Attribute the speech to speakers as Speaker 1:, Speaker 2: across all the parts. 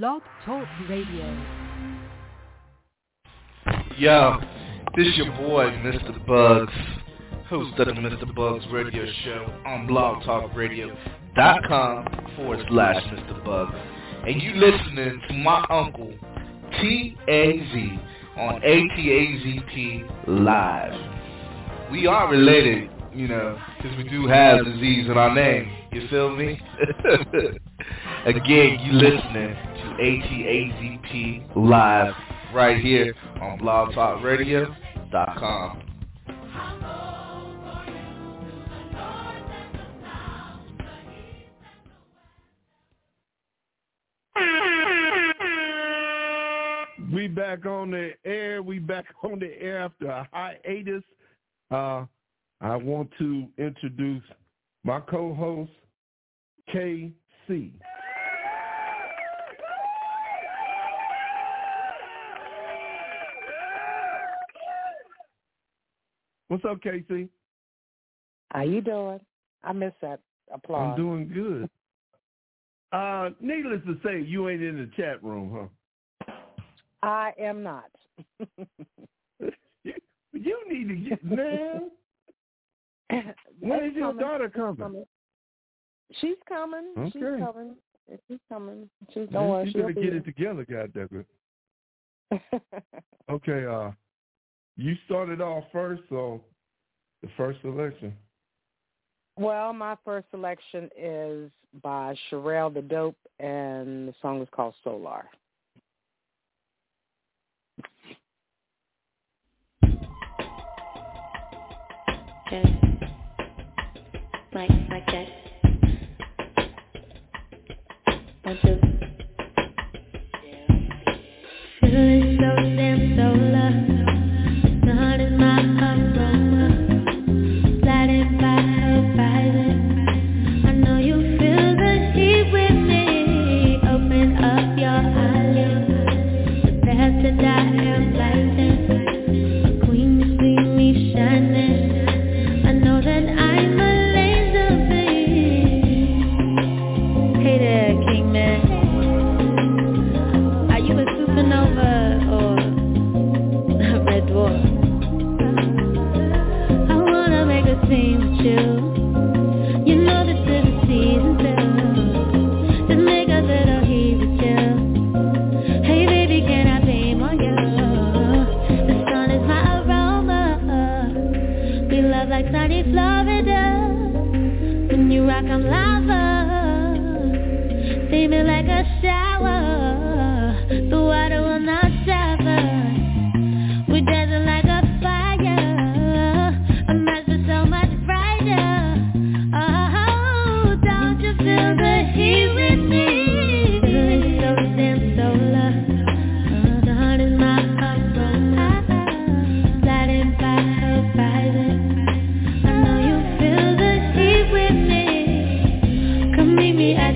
Speaker 1: Blog Talk Radio.
Speaker 2: Yo, this your boy, Mr. Bugs, host of the Mr. Bugs Radio Show on blogtalkradio.com forward slash Mr. Bugs. And you listening to my uncle, T-A-Z, on ATAZP Live. We are related, you know, because we do have disease in our name. You feel me? Again, you listening ATAZP Live right here on blogtalkradio.com.
Speaker 3: We back on the air. We back on the air after a hiatus. Uh, I want to introduce my co-host, KC. What's up, KC?
Speaker 4: How you doing? I miss that applause.
Speaker 3: I'm doing good. Uh, needless to say, you ain't in the chat room, huh?
Speaker 4: I am not.
Speaker 3: you, you need to get man. When is your
Speaker 4: coming.
Speaker 3: daughter
Speaker 4: She's
Speaker 3: coming?
Speaker 4: coming. She's coming. She's coming. She's coming. She's worry.
Speaker 3: you
Speaker 4: be
Speaker 3: get it together, goddamn it. Okay, uh, you started off first, so the first selection.
Speaker 4: well, my first selection is by Sherelle the Dope, and the song is called Solar.
Speaker 5: Just like like that. One, two. Feeling so damn solar.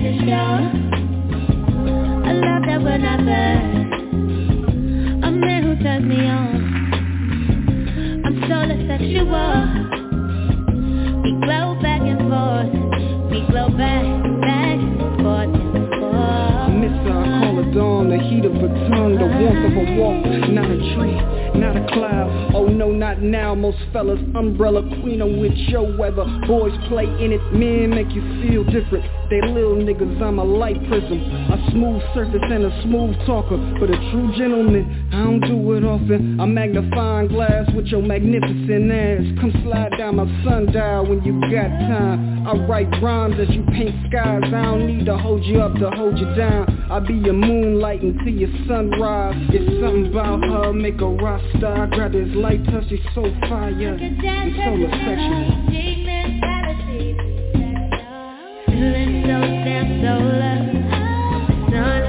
Speaker 5: A love that will not. A man who turns me on. I'm. We glow back and forth. We glow back, back, and forth.
Speaker 6: Mister, I call it dawn, the heat of a tongue, the warmth of a walk, not a tree, not a cloud. Oh no, not now. Most fellas, umbrella queen, I'm with your weather. Boys play in it, men make you feel different. They little niggas, I'm a light prism, a smooth surface and a smooth talker. But a true gentleman, I don't do it often. I'm magnifying glass with your magnificent ass. Come slide down my sundial when you got time. I write rhymes as you paint skies. I don't need to hold you up to hold you down. I'll be your moonlight until your sunrise. It's something about her, make a rock star. Grab this light touch, it's so fire. It's solar sexual.
Speaker 5: Feeling so damn solar. Sun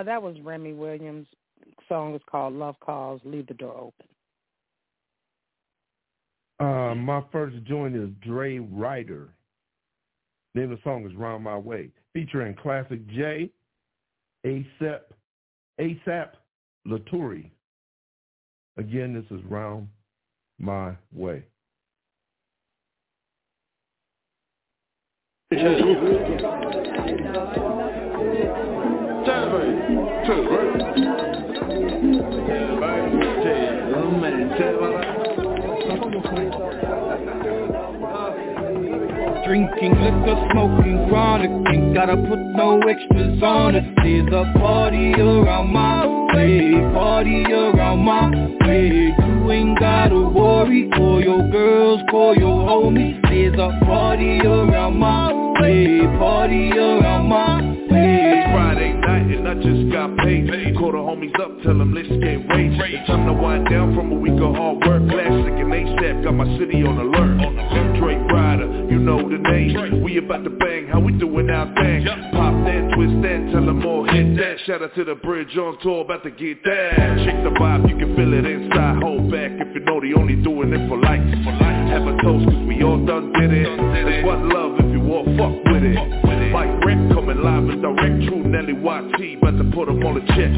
Speaker 4: Uh, that was Remy Williams. Song is called "Love Calls." Leave the door open.
Speaker 3: Uh, my first joint is Dre Ryder. Name of the song is Round My Way, featuring Classic J, ASAP, ASAP Laturi. Again, this is Round My Way.
Speaker 7: Drinking liquor, smoking chronic Ain't gotta put no extras on it. There's a party around my way Party around my way. You ain't gotta worry For your girls, for your homies. There's a party around my way Party around my way
Speaker 8: It's Friday night and I just got paid. Call the homies up, tell them let's get rage. It's time to wind down from a week of hard work. Classic and ASAP got my city on alert. Dre Rider, you know the name. We about to bang, how we doing our thing? Pop that, twist that, tell them all hit that. Shout out to the bridge on tour, about to get that. Check the vibe, you can feel it inside. Hold back if you know they only doing it for likes. Have a toast, cause we all done did it. That's what love if you all fuck with it. Mike Rick coming live and direct, true Nelly YT, about to put them on the check.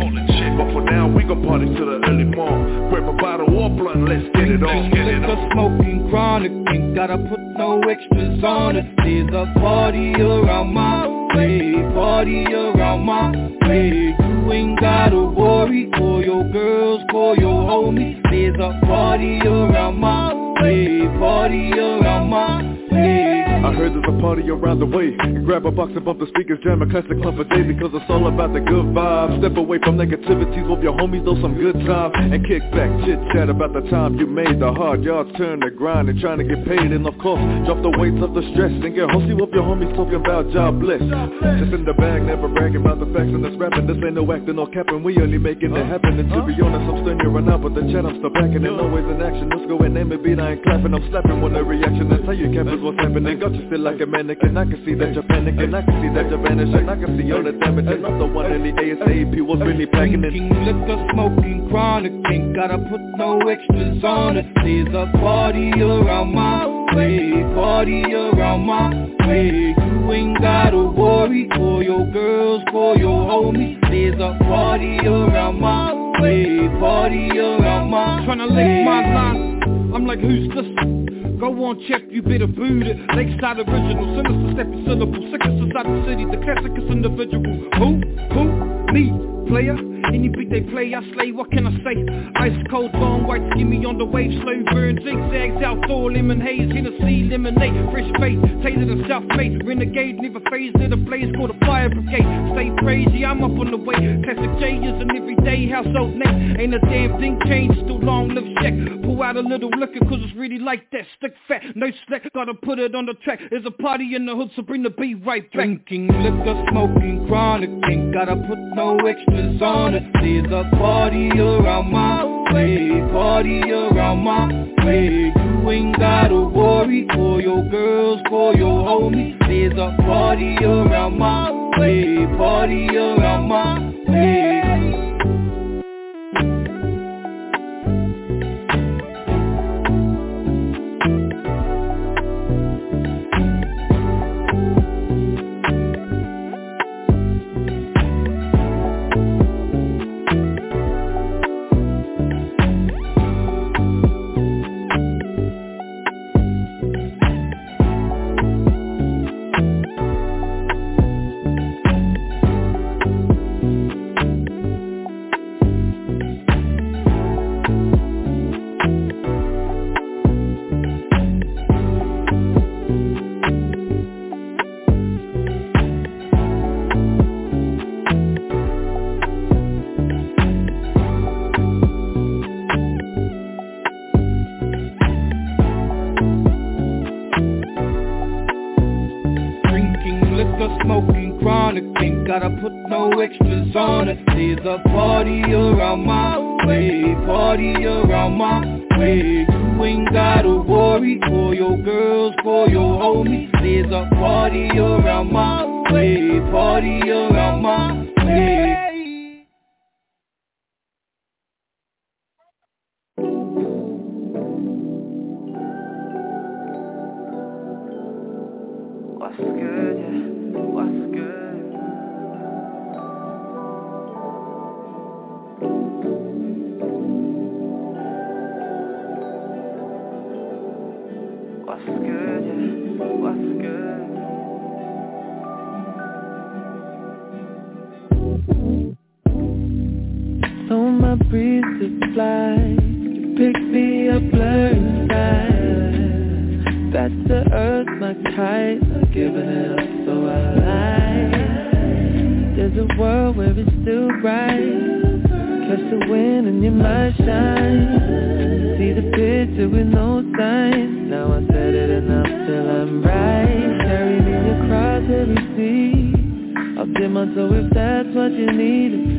Speaker 8: But for now, we gon' party till the early morn. Grab a bottle or blunt, let's get it on.
Speaker 7: Liquor, smoking chronic Ain't gotta put no extras on it There's a party around my way Party around my way You ain't gotta worry For your girls, for your homies There's a party around my way Party around my way
Speaker 9: I heard there's a party around the way. Grab a box and bump the speakers, jam a classic club for day Because it's all about the good vibes. Step away from negativities, with your homies, know some good time And kick back, chit chat about the time you made The hard yards turn to grind and trying to get paid. And of course, drop the weights of the stress And get hosty with your homies talking about job bless Just in the bag, never bragging about the facts and this rapping This ain't no acting or capping, we only making it happen. And to be honest, I'm still run out, but the chat I'm still backing And always in action, let's go and name it beat, I ain't clapping. I'm slapping with a reaction, that's how you cappers what's happening you feel like a mannequin, I can see that you're panicking I can see that you're vanishing, I can see all the damage. And I'm the one in the ASAP was really packing it.
Speaker 7: Drinking liquor, smoking chronic Ain't gotta put no extras on it. There's a party around my way Party around my way. You ain't gotta worry for your girls, for your homies. There's a party around my way Party around my way
Speaker 10: Tryna lick my line I'm like, who's this? Go on, check, you better boot it Lakeside original, sinister, stepping syllable Sickest inside the city, the classicest individual Who? Who? Me player. Any beat they play, I slay, what can I say? Ice cold, long white, skinny on the wave Slow burn, zigzags, out outdoor, lemon haze Hennessy, lemonade, fresh fade Tailored and self-made, renegade Never phased in a blaze, called a fire brigade. Stay crazy, I'm up on the way. Classic J is an everyday household name. Ain't a damn thing changed, still long live check Pull out a little liquor, cause it's really like that. Stick fat, no slack, gotta put it on the track. There's a party in the hood, so bring the beat right back.
Speaker 7: Drinking liquor, smoking chronic Ain't gotta put no extra is on There's a party around my way Party around my way. You ain't gotta worry for your girls, for your homies. There's a party around my way Party around my way There's a party around my way Party around my way. You ain't gotta worry for your girls, for your homies. There's a party around my way Party around my way
Speaker 11: I've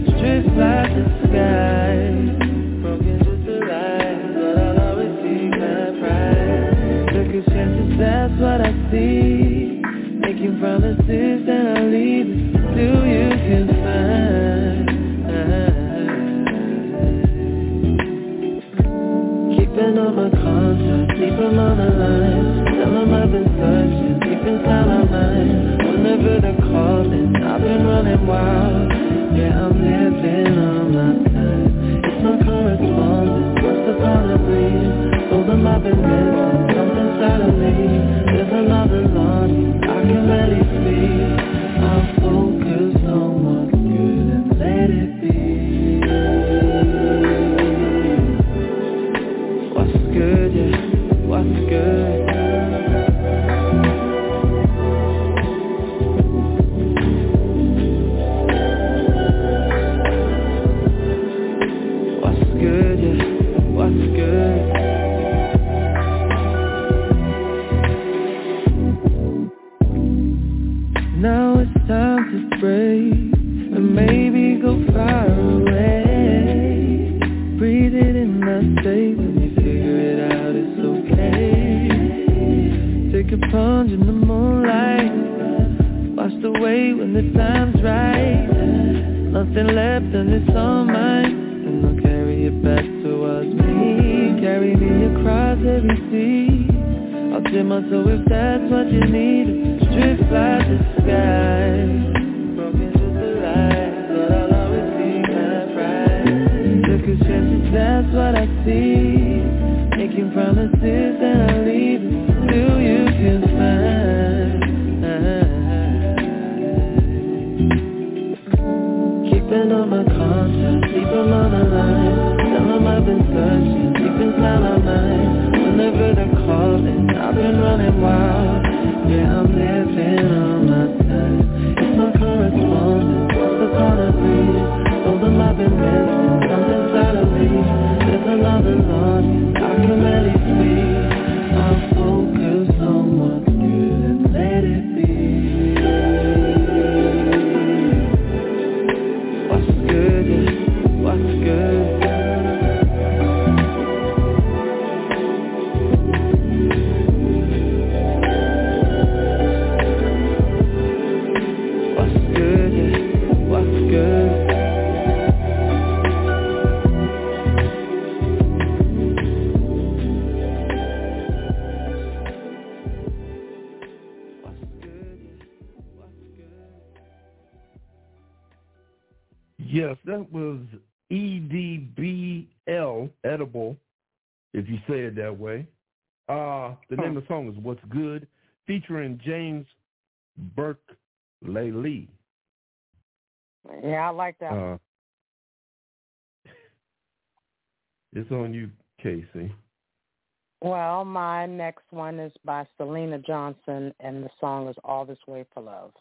Speaker 12: It's on
Speaker 3: you, KC.
Speaker 13: Well, my next one is by Selena Johnson, and the song is All This Way for Love.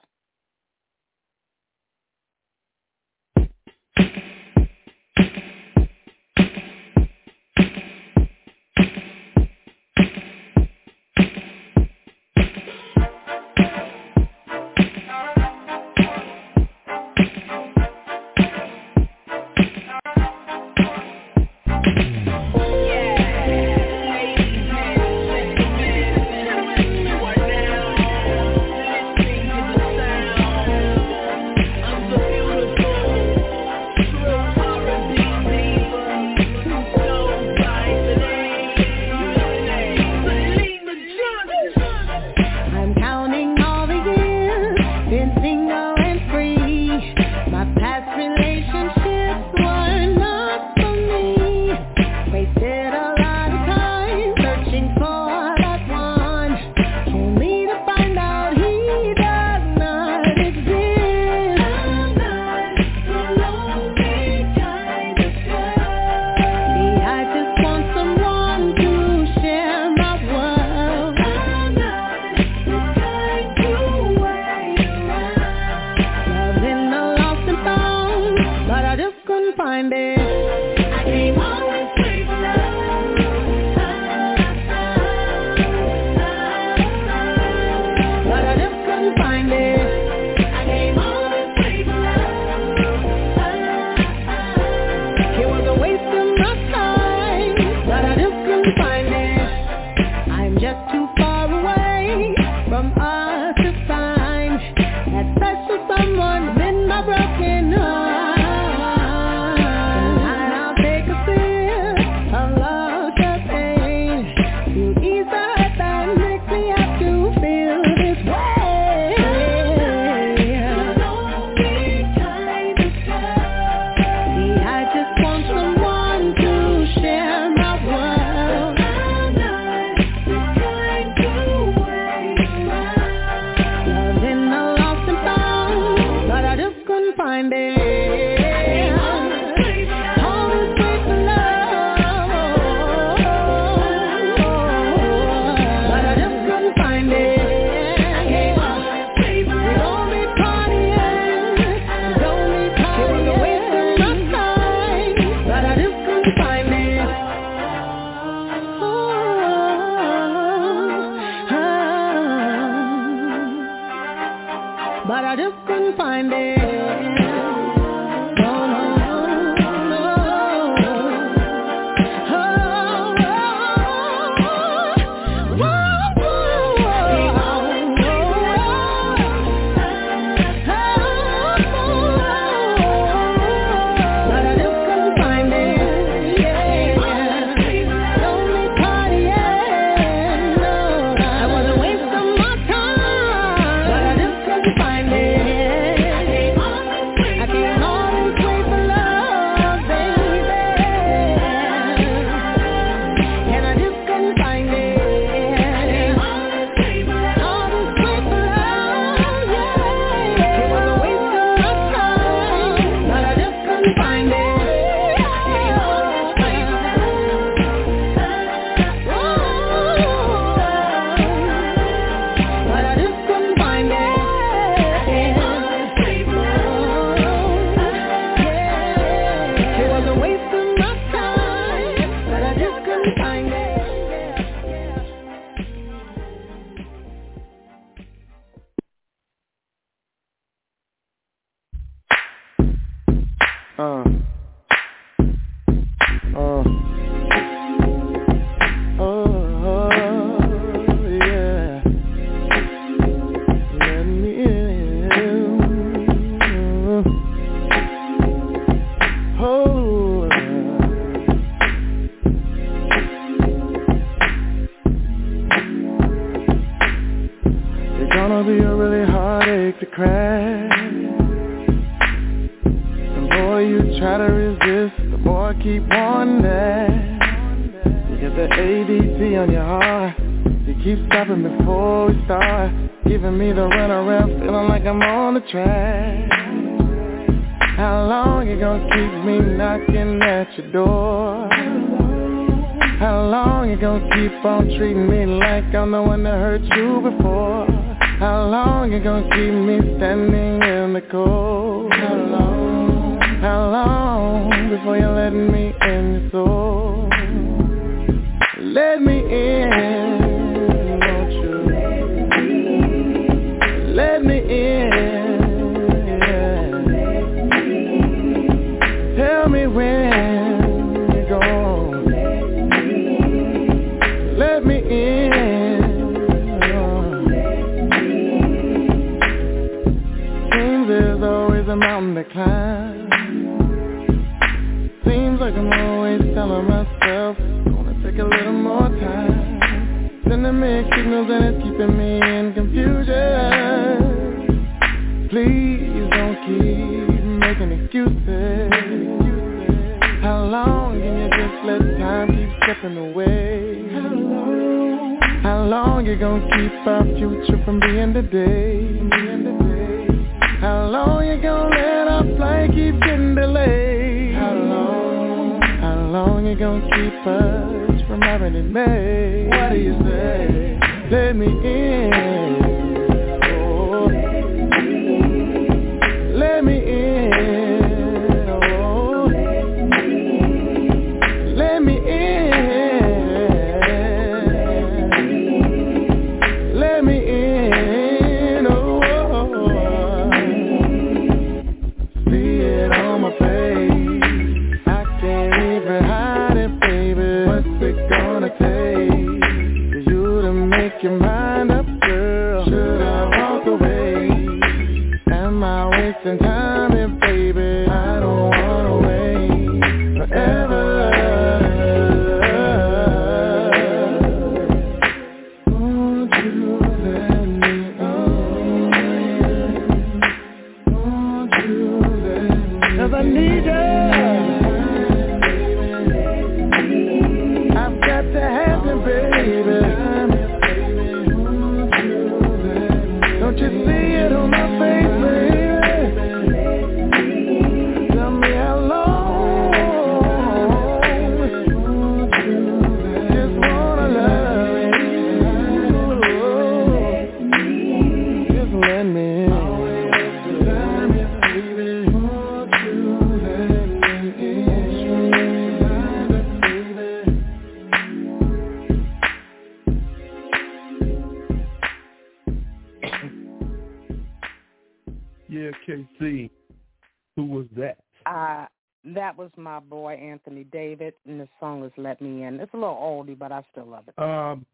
Speaker 14: But I
Speaker 4: still love it.
Speaker 3: Um,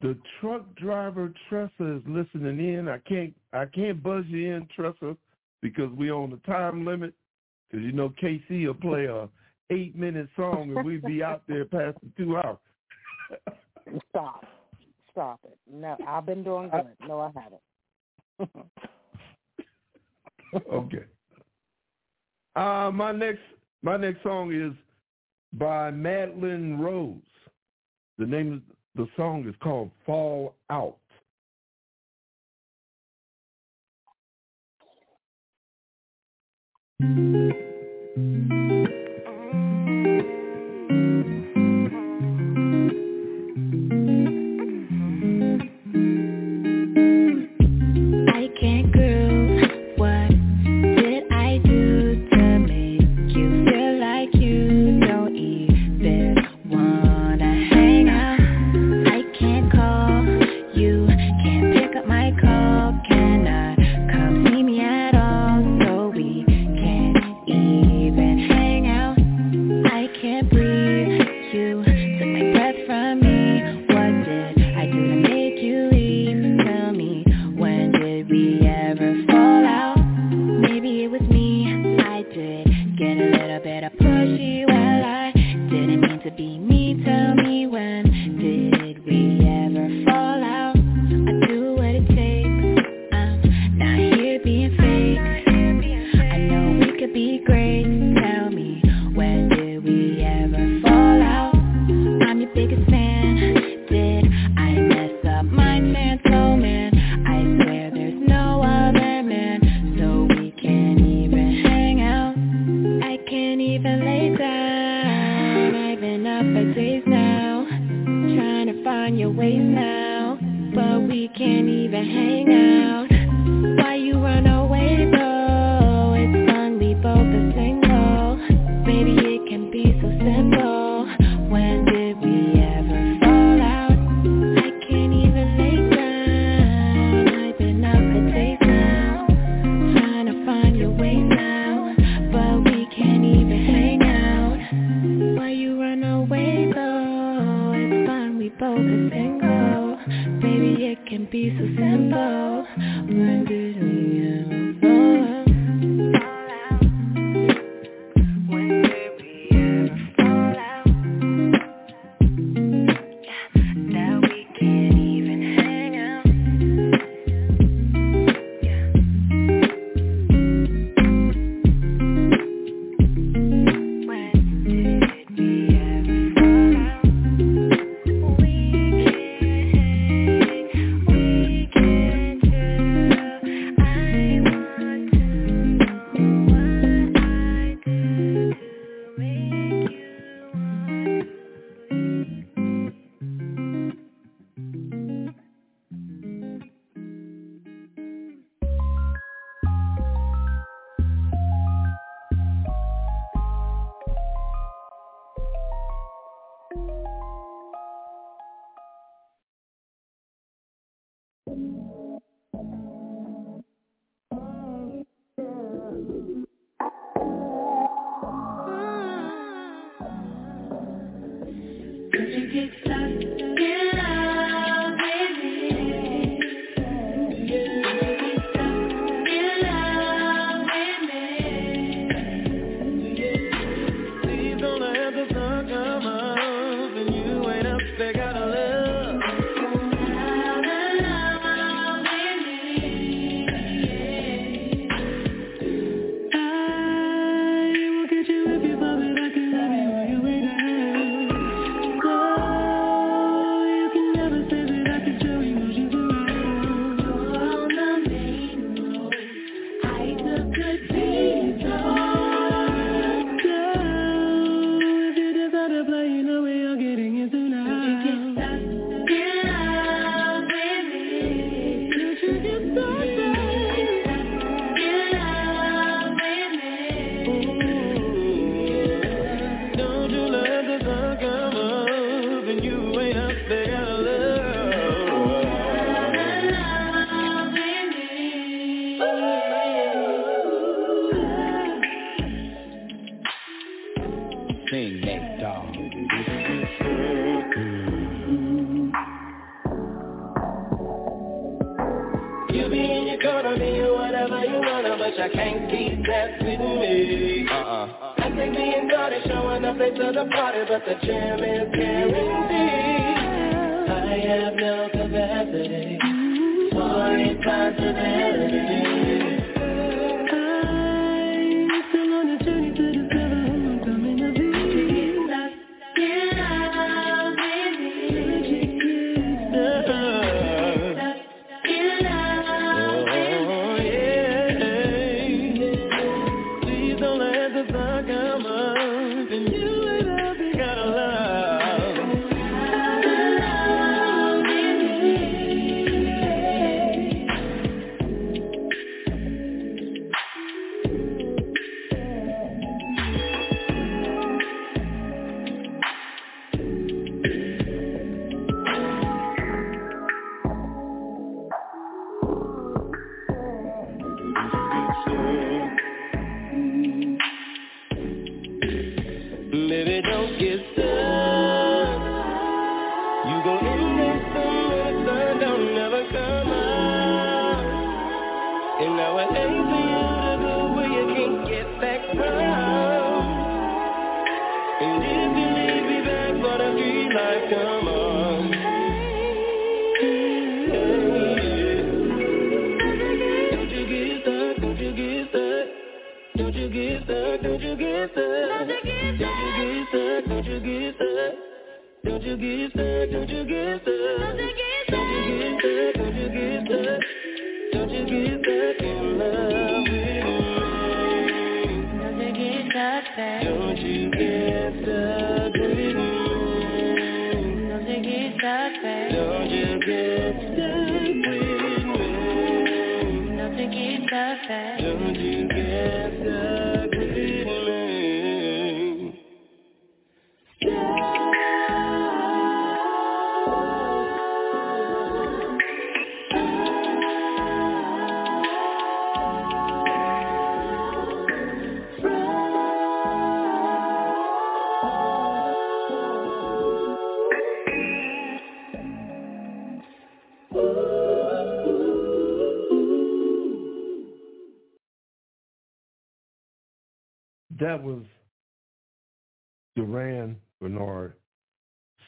Speaker 3: the truck driver Tressa is listening in. I can't I can't buzz you in, Tressa, because we're on the time limit. Because you know KC will play a eight minute song and we'd be out there past the two hours.
Speaker 4: Stop. Stop it. No, I've been doing good. No, I haven't.
Speaker 3: okay. Uh, my next my next song is by Madeline Rose. The name of the song is called Fall Out. That was Durand Bernarr.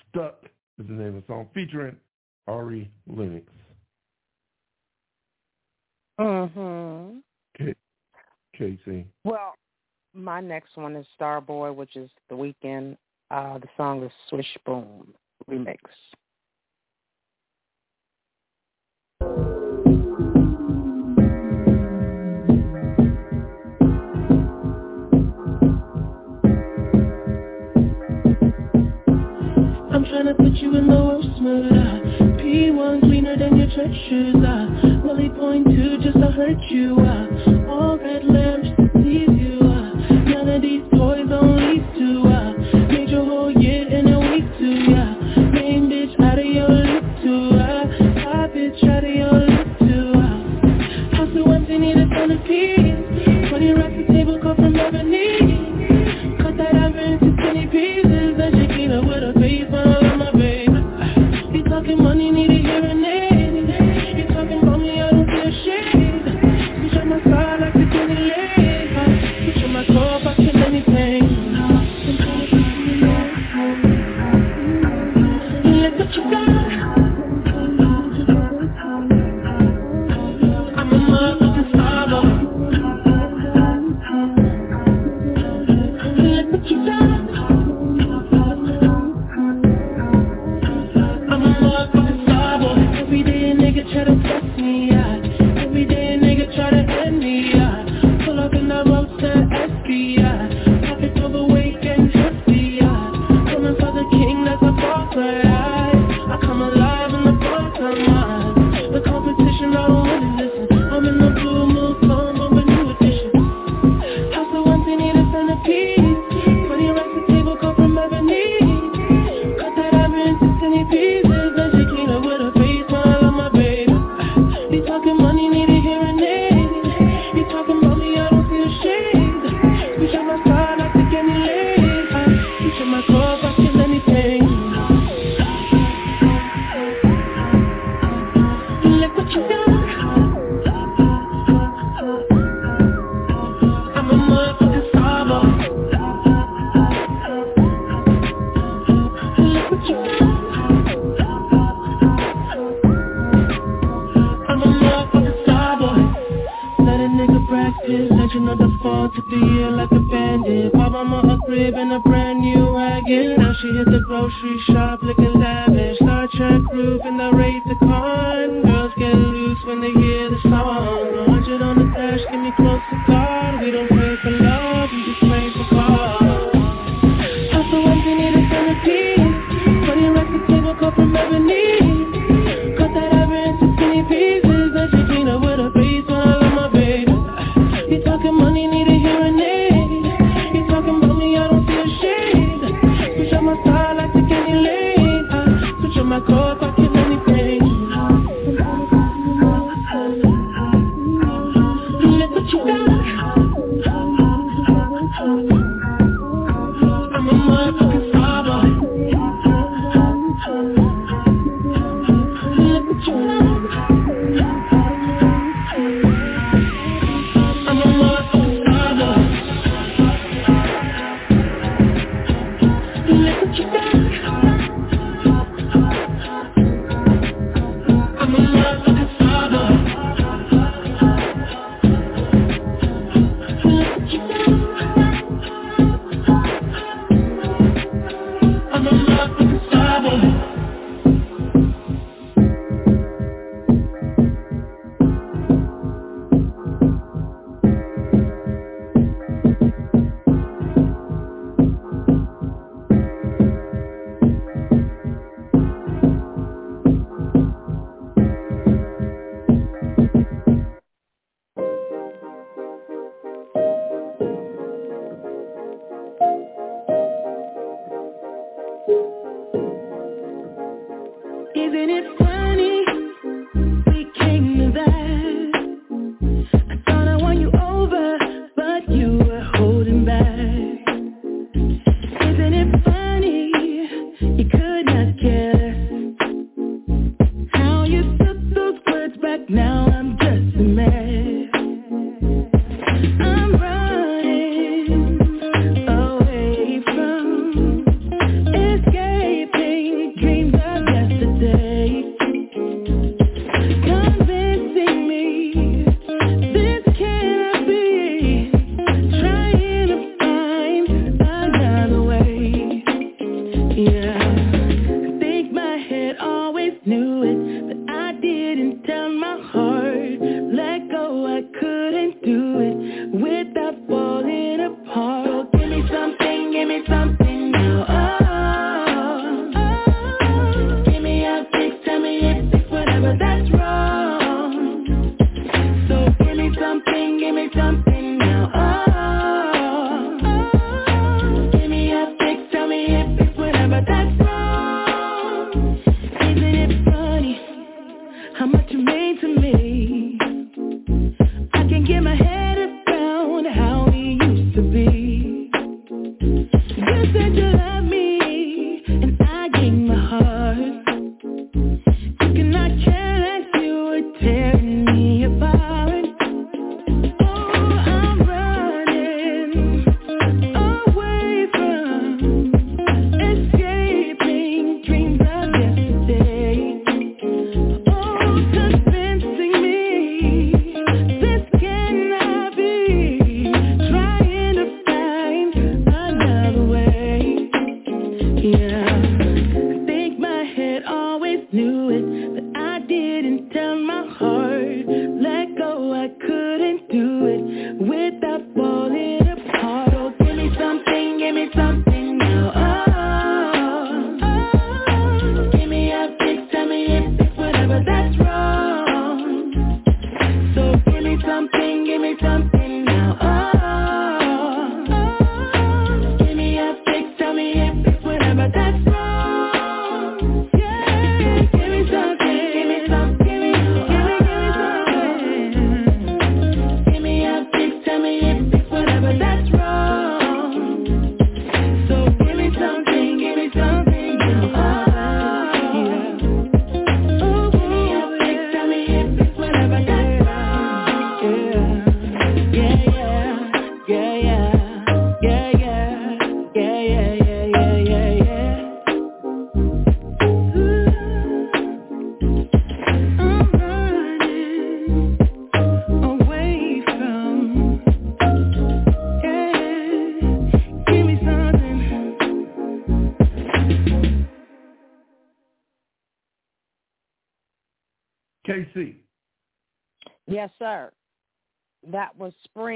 Speaker 3: Stuck is the name of the song featuring Ari Lennox.
Speaker 4: Mm-hmm.
Speaker 3: K- KC.
Speaker 4: Well, my next one is Starboy, which is The Weeknd. Uh, the song is Swish Boom
Speaker 15: shoes uh. Really point to just to hurt you uh. you got
Speaker 4: back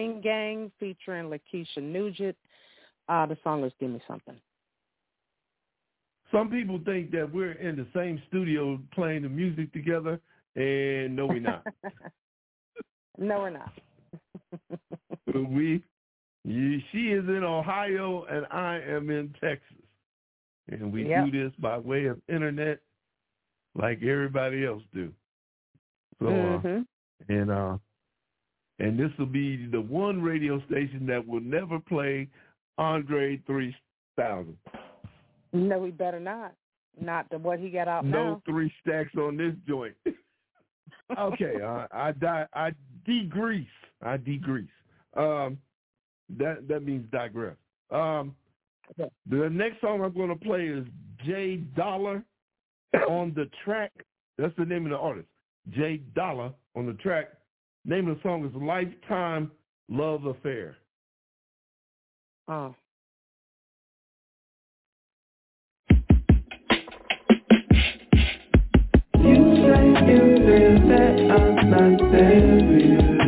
Speaker 4: was Gang featuring Lakeisha Nugent. Uh, the song was Give Me Something.
Speaker 3: Some people think that we're in the same studio playing the music together, and no, we're not.
Speaker 4: no, we're not.
Speaker 3: we, you, she is in Ohio, and I am in Texas, and we
Speaker 4: Yep.
Speaker 3: do this by way of internet, like everybody else do. So, uh,
Speaker 4: Mhm.
Speaker 3: and uh, and this will be the one radio station that will never play Andre three thousand.
Speaker 4: No, we better not. Not the what he got out
Speaker 3: No
Speaker 4: now.
Speaker 3: three stacks on this joint. okay, uh, I di- I degrease. I degrease. Um, that that means digress. Um, the next song I'm going to play is Jay Dollar on the track. That's the name of the artist. Jay Dollar on the track. Name of the song is Lifetime Love Affair.
Speaker 4: Oh.
Speaker 11: You say you feel that I'm not there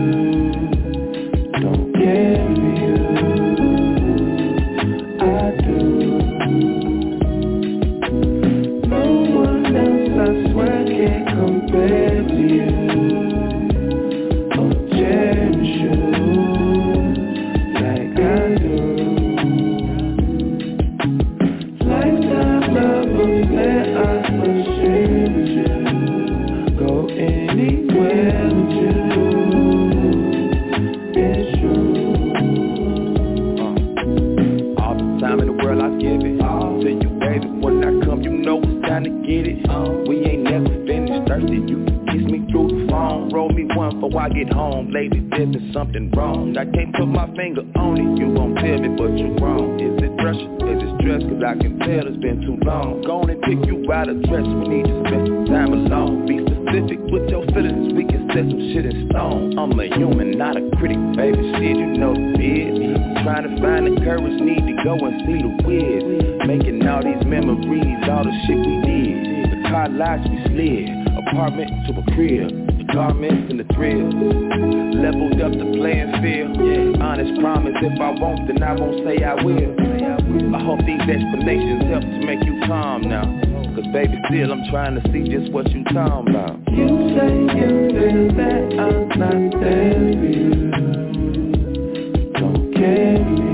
Speaker 16: get home. Lady, there's something wrong. I can't put my finger on it. You gon' tell me, but you wrong. Is it pressure? Is it stress? Cause I can tell it's been too long. Go on and pick you out a dress. We need to spend some time alone. Be specific with your feelings. We can set some shit in stone. I'm a human, not a critic, baby. Shit, you know the biz. Trying to find the courage, need to go and see the wiz. Making all these memories, all the shit we did. The car lots we slid, apartment to a crib. Garments and the thrills. Leveled up the playing field. Honest promise, if I won't, then I won't say I will. I hope these explanations help to make you calm now. Cause baby, still I'm trying to see just what you talking about.
Speaker 11: You say you feel that I'm not there for you. Don't care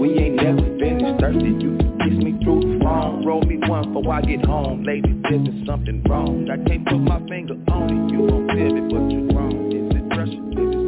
Speaker 16: We ain't never finished thirsty. You kiss me through the phone, roll me one before I get home. Lady, there's something wrong. I can't put my finger on it. You gon' tell it, but you wrong. Is it pressure? Is it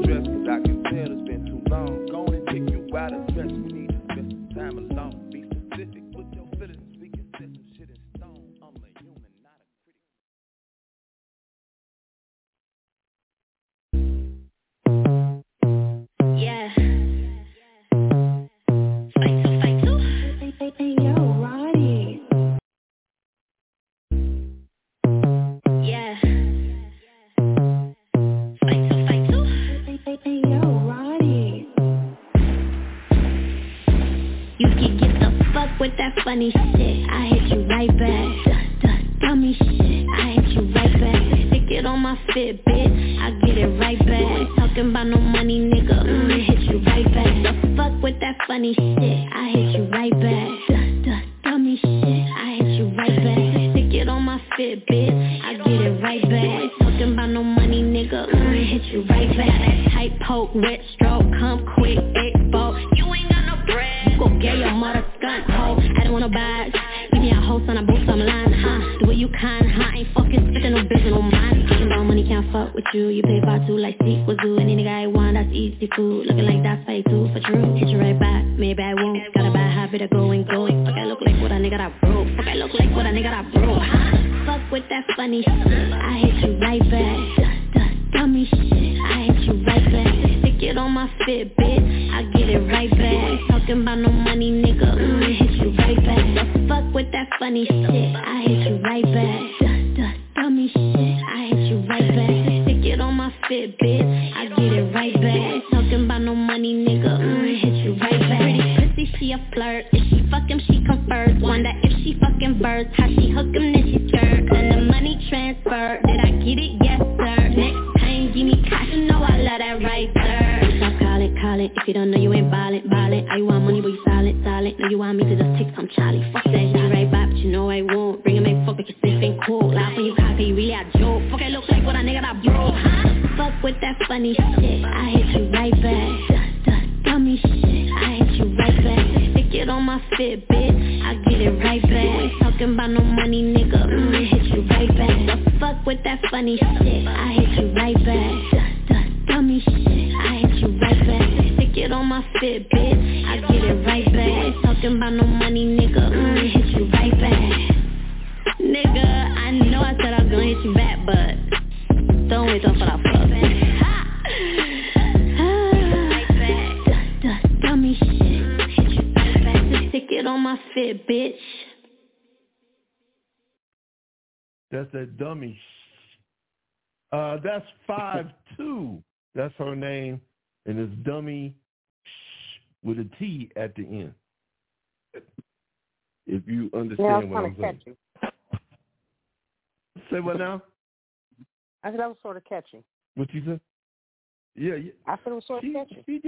Speaker 17: Yeah, yeah. I said it
Speaker 4: was so
Speaker 3: she. She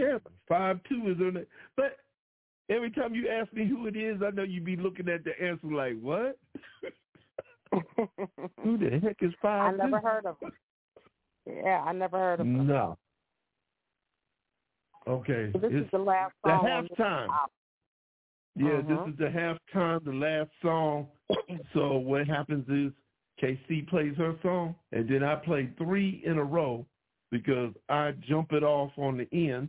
Speaker 3: five two is on it, but every time you ask me who it is, I know you'd be looking at the answer like, what? who the heck is five?
Speaker 4: I never
Speaker 3: two?
Speaker 4: heard of him. Yeah, I never heard of him.
Speaker 3: No. Okay.
Speaker 4: So this
Speaker 3: it's
Speaker 4: is the last song. The
Speaker 3: halftime.
Speaker 4: The
Speaker 3: yeah,
Speaker 4: uh-huh.
Speaker 3: this mm-hmm. is the halftime, the last song. so what happens is KC plays her song, and then I play three in a row because I jump it off on the end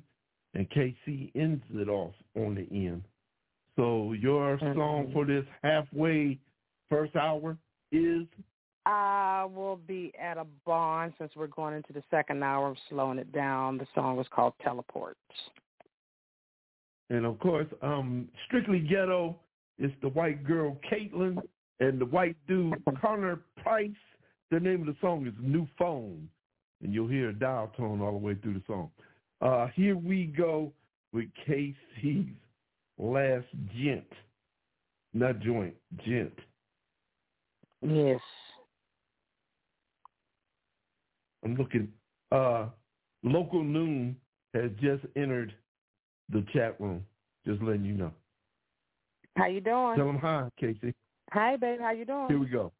Speaker 3: and KC ends it off on the end. So your mm-hmm.
Speaker 4: song
Speaker 3: for this halfway first hour is?
Speaker 4: I will be at a barn since we're going into the second hour. of slowing it down. The song was called Teleports.
Speaker 3: And of course, um, Strictly Ghetto It's the white girl Caitlin and the white dude Connor Price. The name of the song is New Phone and you'll hear a dial tone all the way through the song. Uh, here we go with KC's last gent, not joint, gent.
Speaker 4: Yes.
Speaker 3: I'm looking. Uh, Local Noon has just entered the chat room. Just letting you know.
Speaker 4: How you doing?
Speaker 3: Tell them hi, Casey.
Speaker 4: Hi, babe. How you doing?
Speaker 3: Here we go.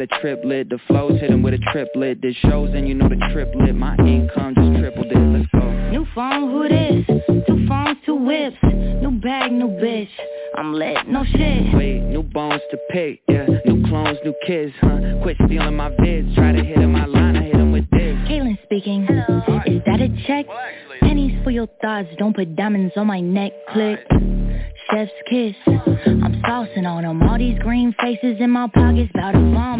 Speaker 18: had a triplet, the flows hit him with a triplet. This shows and you know the triplet,
Speaker 19: my income just tripled it, let's go. New phone, who this? Two phones, two whips, new bag, new
Speaker 20: bitch. I'm lit, no shit. Wait, new bones to pick, yeah. New clones, new kids, huh? Quit stealing my vids, try to hit him my line, I hit him with this. Kaylin speaking. Hello. Is that a check? Well, Pennies for your thoughts, don't put diamonds on my neck,
Speaker 21: click. Chef's
Speaker 20: kiss. I'm saucing on them. All these green faces in my pockets, Bout to bomb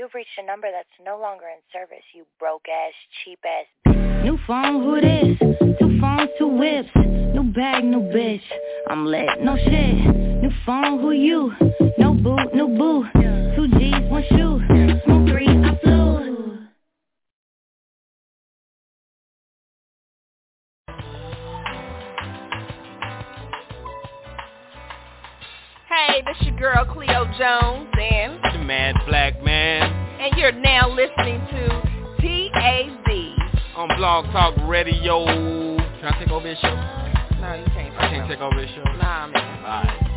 Speaker 21: You've reached a number that's no longer in service, you broke ass, cheap ass bitch.
Speaker 20: New phone, who this? Two phones, two whips. New bag, new bitch. I'm lit, no shit. New phone, who you? No boot, no boo. Two G's, one shoe.
Speaker 22: Hey, this your girl Cleo Jones and
Speaker 23: the Mad Black Man.
Speaker 22: And you're now listening to TAZ
Speaker 23: on Blog Talk Radio. Can I take over this show?
Speaker 22: No, you can't.
Speaker 23: I can't take over this show.
Speaker 22: Nah, man.
Speaker 23: All right.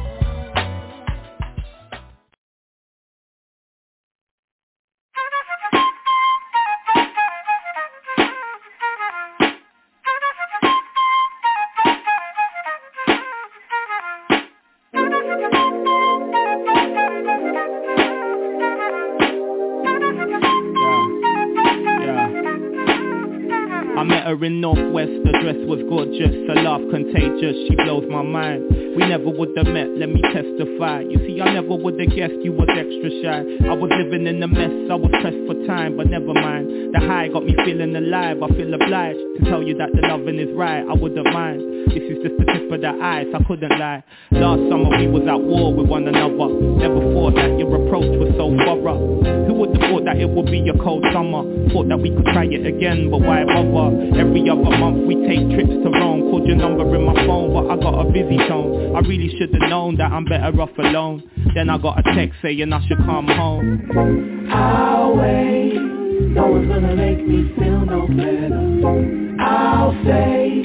Speaker 24: In Northwest, the dress was gorgeous, her laugh contagious, she blows my mind. We never would have met, let me testify. You see, I never would have guessed you was extra shy. I was living in a mess, I was pressed for time, but never mind. The high got me feeling alive, I feel obliged to tell you that the loving is right, I wouldn't mind. This is just the tip of the ice, I couldn't lie. Last summer we was at war with one another. Never thought that your approach was so far thorough. Who would have thought that it would be a cold summer? Thought that we could try it again, but why bother? Every other month we take trips to Rome Called your number in my phone but I got a busy tone I really should've known that I'm better off alone. Then I got a text saying I should come home.
Speaker 25: I'll wait No one's gonna make me feel no better. I'll say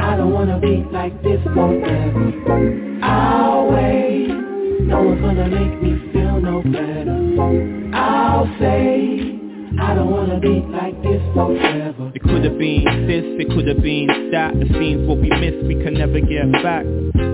Speaker 25: I don't wanna be like this forever. I'll wait No one's gonna make me feel no better. I'll say I don't wanna be like this forever.
Speaker 24: It could have been this, it could have been that. The scenes what we missed, we can never get back.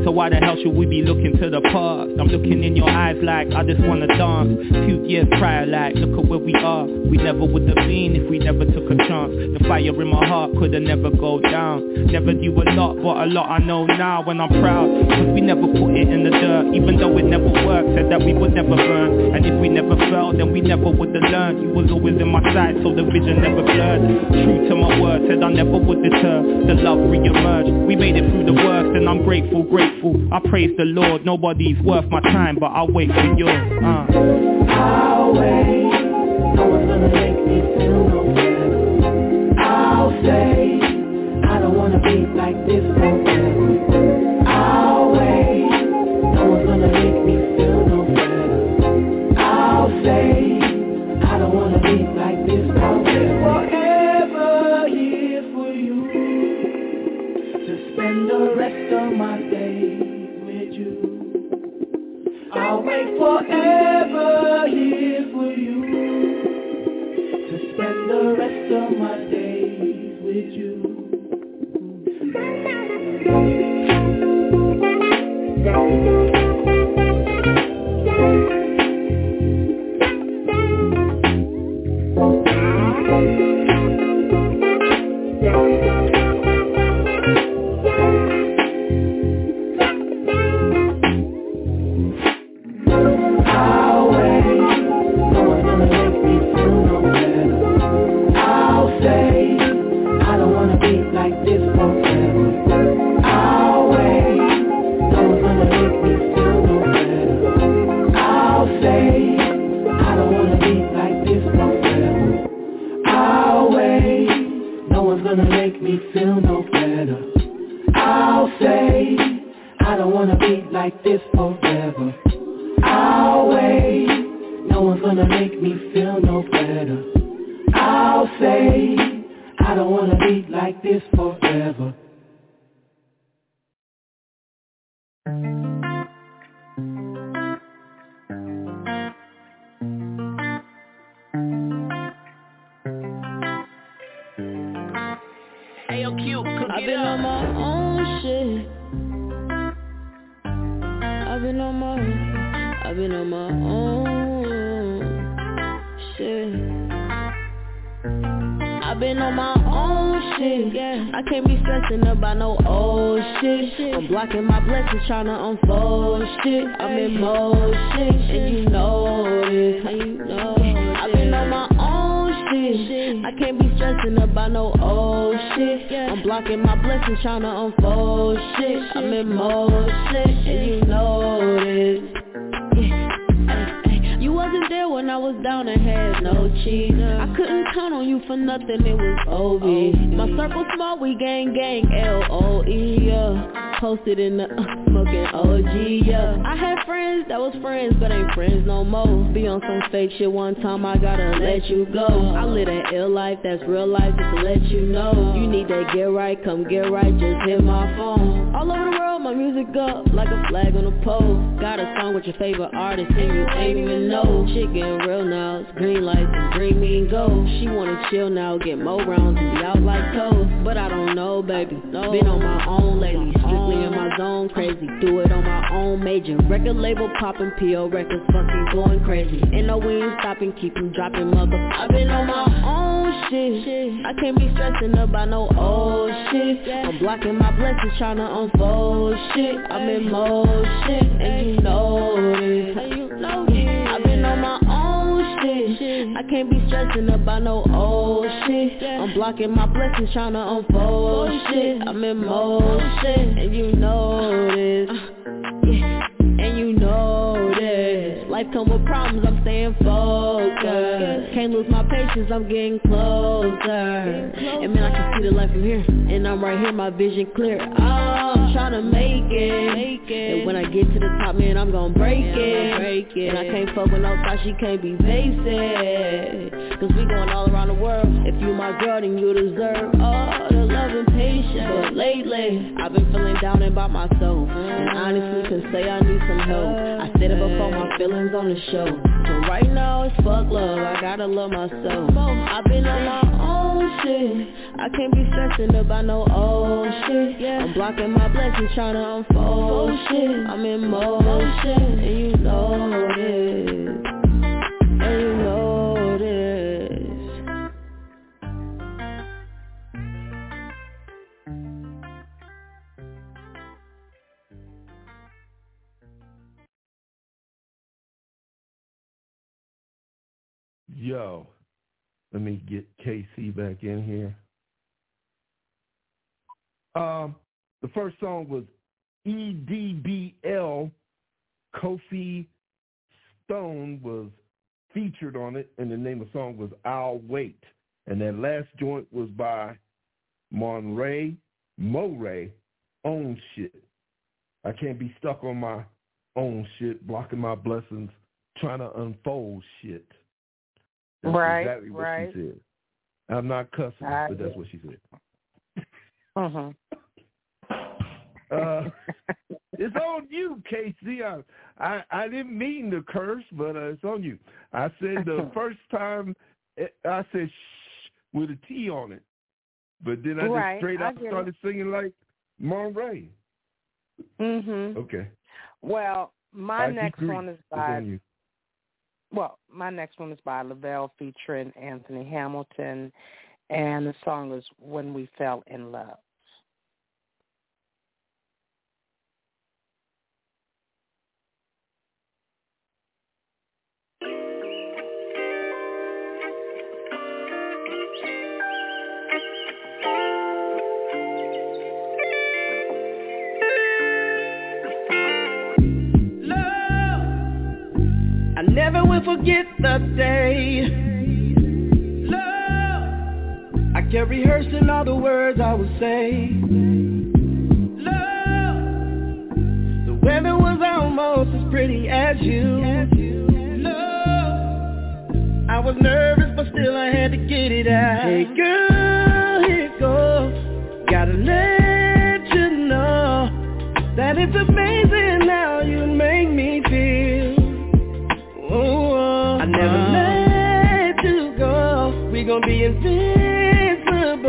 Speaker 24: So why the hell should we be looking to the past? I'm looking in your eyes like I just wanna dance. Two years prior like, look at where we are. We never would have been if we never took a chance. The fire in my heart could have never go down. Never knew a lot, but a lot I know now when I'm proud. Cause we never put it in the dirt, even though it never worked. Said that we would never burn, and if we never fell Then we never would have learned. You was always in my sight, so the vision never blurred. True to my word, said I never would deter. The love re-emerged, we made it through the worst And I'm grateful, grateful, I praise the Lord Nobody's worth my time, but I'll wait for yours uh.
Speaker 25: I'll wait, no one's gonna make me feel no better. I'll say, I don't wanna be like this forever my days with you. I'll wait forever here
Speaker 26: blessings unfold shit. I'm in motion, and you know this. And you know I've been on my own shit. I can't be stressing about no old shit. I'm blocking my blessings tryna unfold shit. I'm in motion, and you know this. You wasn't there when I was down and had no cheese. I couldn't count on you for nothing, it was OB. My circle small, we gang gang, L-O-E, yeah. Posted in the uh, smoking OG, yeah. I had friends that was friends, but ain't friends no more. Be on some fake shit one time, I gotta let you go. I live that ill life, that's real life, just to let you know. You need that get right, come get right, just hit my phone. All over the world, my music up like a flag on a pole. Got a song with your favorite artist and you ain't even know. Chicken real now, it's green lights and green mean gold. She wanna chill now, get more rounds and be out like toes. But I don't know, baby. Been on my own lately, strictly in my zone, crazy. Do it on my own major. Record label popping, PO records fucking going crazy. And no we ain't stopping, keep keep 'em dropping, mother. I've been on my own shit. I can't be stressing about no old shit. I'm blocking my blessings trying to unfold shit. I'm in motion, and you know this. And you know this. I've been on my own shit. I can't be stressing about no old shit. I'm blocking my blessings trying to unfold shit. I'm in motion, and you know this. Uh. And you know. Life come with problems, I'm staying focused. Can't lose my patience, I'm getting closer. And man, I can see the light from here, and I'm right here, my vision clear. Oh, I'm trying to make it. And when I get to the top, man, I'm gonna break it. And I can't fuck with no thought, she can't be basic. Cause we going all around the world. If you my girl, then you deserve all the love and patience. But lately, I've been feeling down and by myself. And honestly, can say I need some help. I said it before, my feelings on the show. So right now it's fuck love, I gotta love myself. I've been on my own shit. I can't be stressing about no old shit. Yeah. I'm blocking my blessings, trying to unfold shit. I'm in motion, and you know this.
Speaker 3: Let me get KC back in here. Um, the first song was EDBL. Kofi Stone was featured on it, and the name of the song was I'll Wait. And that last joint was by Monray, Moray, Own Shit. I can't be stuck on my own shit, blocking my blessings, trying to unfold shit. That's
Speaker 4: Right,
Speaker 3: exactly what
Speaker 4: right.
Speaker 3: she said. I'm not cussing,
Speaker 4: I
Speaker 3: but that's what she said.
Speaker 4: Uh-huh.
Speaker 3: Uh, it's on you, KC. I, I I didn't mean to curse, but uh, it's on you. I said the first time eh, I said shh with a T on it, but then I
Speaker 4: Right,
Speaker 3: just straight out
Speaker 4: get it.
Speaker 3: started singing like Monray.
Speaker 4: Mhm.
Speaker 3: Okay.
Speaker 4: Well, my
Speaker 3: I
Speaker 4: next
Speaker 3: agree.
Speaker 4: one is by. Well, my next one is by Lavelle featuring Anthony Hamilton, and the song is "When We Fell in Love."
Speaker 27: Forget the day. Love, I kept rehearsing all the words I would say. Love, the weather was almost as pretty as you. Love, I was nervous, but still I had to get it out. Hey girl, here goes. Gotta let you know that it's amazing how you make me go. We gon' be invincible.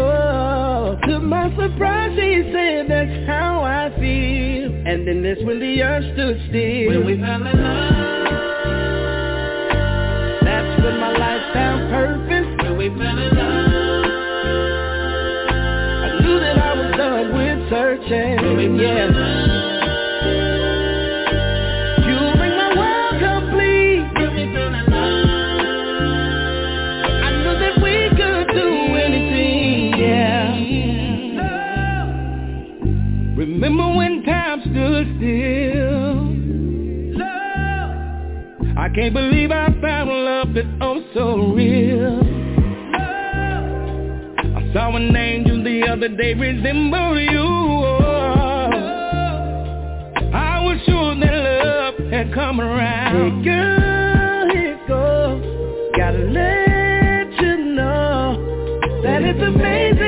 Speaker 27: To my surprise, she said that's how I feel. And then that's when the earth stood still. When we fell in love. That's when my life found purpose. When we fell in love. I knew that I was done with searching. When we yeah. Still? Love. I can't believe I found love that's oh so real. Love. I saw an angel the other day resemble you. I was sure that love had come around. Hey girl, here goes. Gotta let you know that it's amazing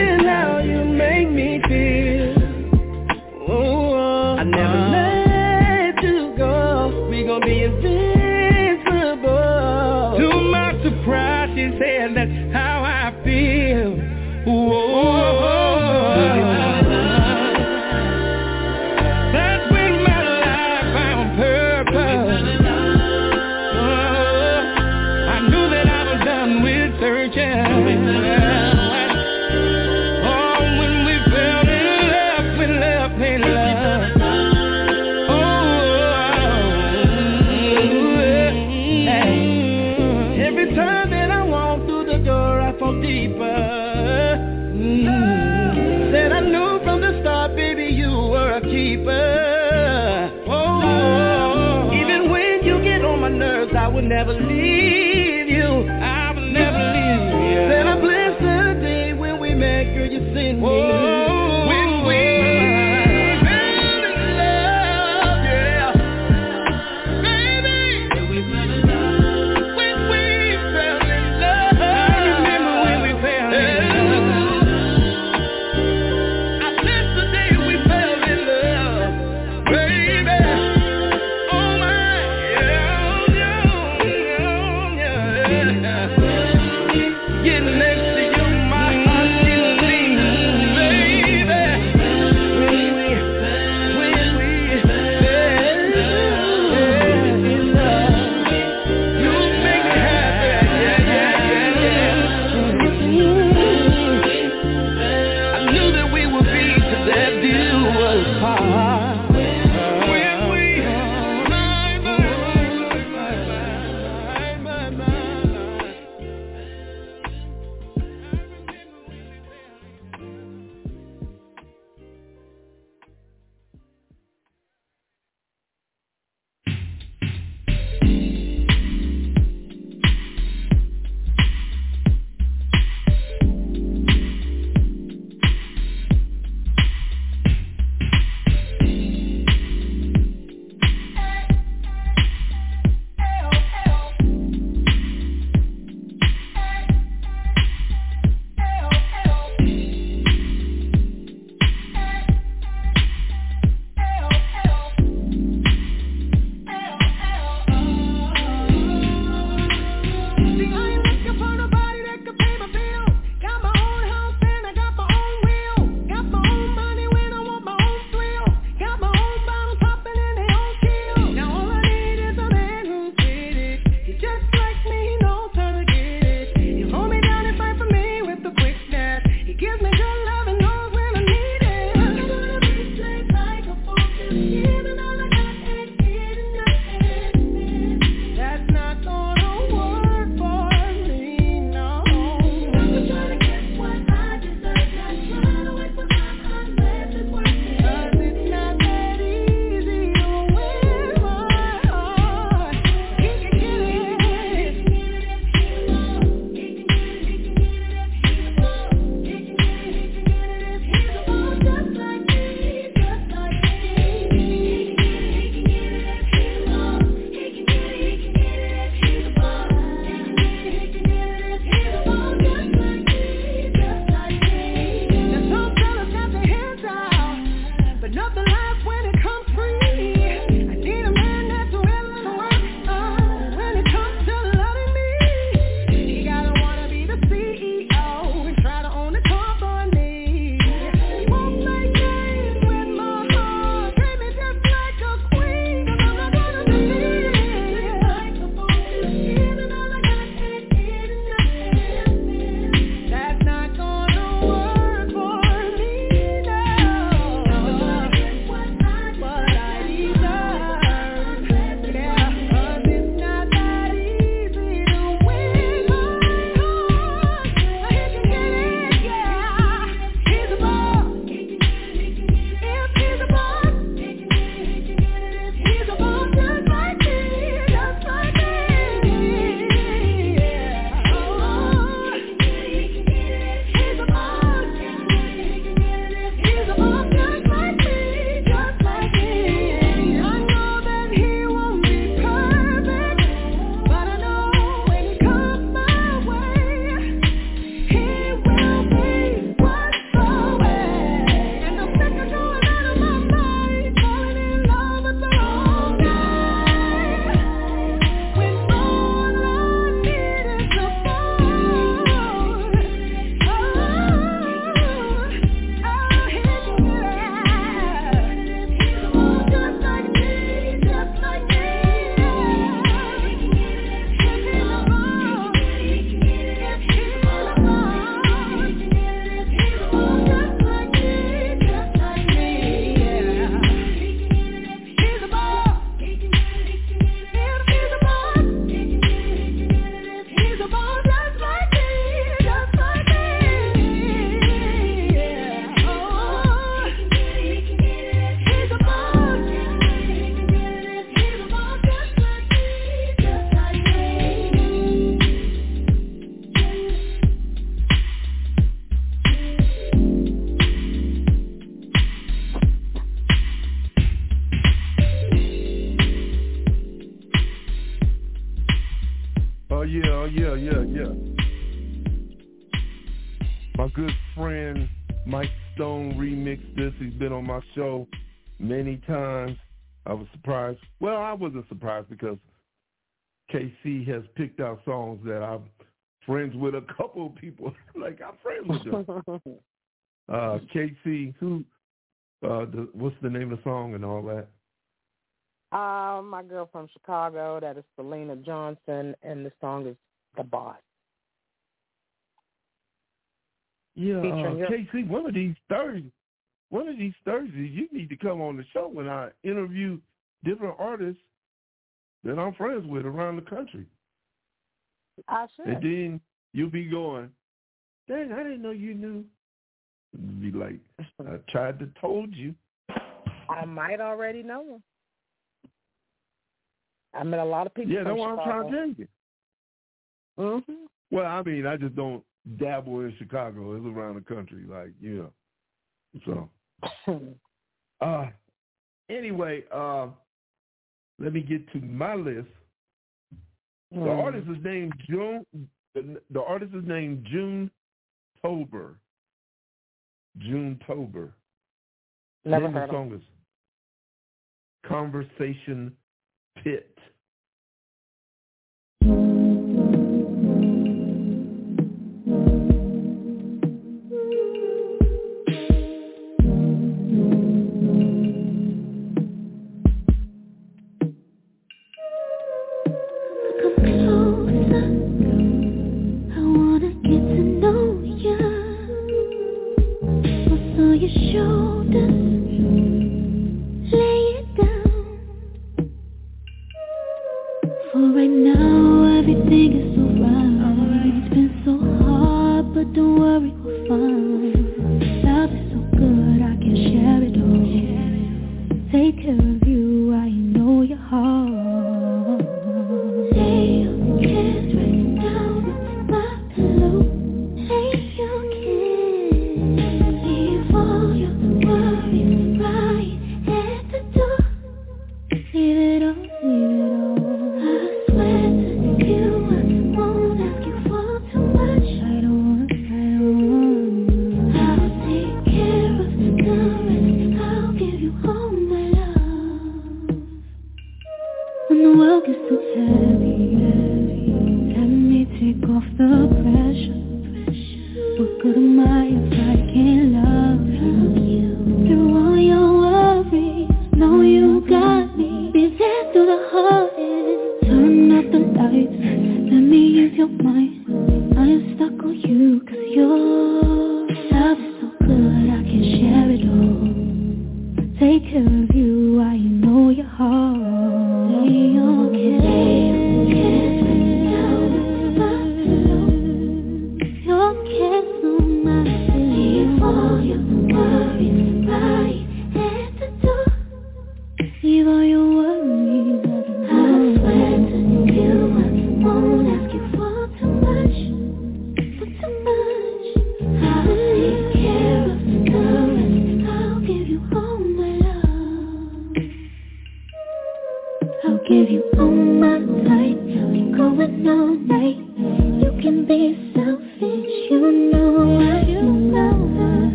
Speaker 28: He's been on my show many times. I was surprised. Well, I wasn't surprised because KC has picked out songs that I'm friends with a couple of people. like I'm friends with them. uh, KC, who? Uh, the, what's the name of the song and all that?
Speaker 4: Uh, my girl from Chicago, that is Selena Johnson, and the song is The Boss.
Speaker 28: Yeah, uh, KC, one of these Thursdays, one of these Thursdays, you need to come on the show when I interview different artists that I'm friends with around the country.
Speaker 4: I should.
Speaker 28: And then you'll be going, dang, I didn't know you knew. And be like, I tried to told you.
Speaker 4: I might already know him. I met a lot of people
Speaker 28: Yeah, that's what I'm trying to tell you.
Speaker 4: Mm-hmm.
Speaker 28: Well, I mean, I just don't dabble in Chicago. It's around the country, like, you know. So, uh, anyway, uh, let me get to my list. The
Speaker 4: Mm.
Speaker 28: artist is named June. The, the artist is named June Tober. June Tober.
Speaker 4: Never heard
Speaker 28: the song is Conversation Pit.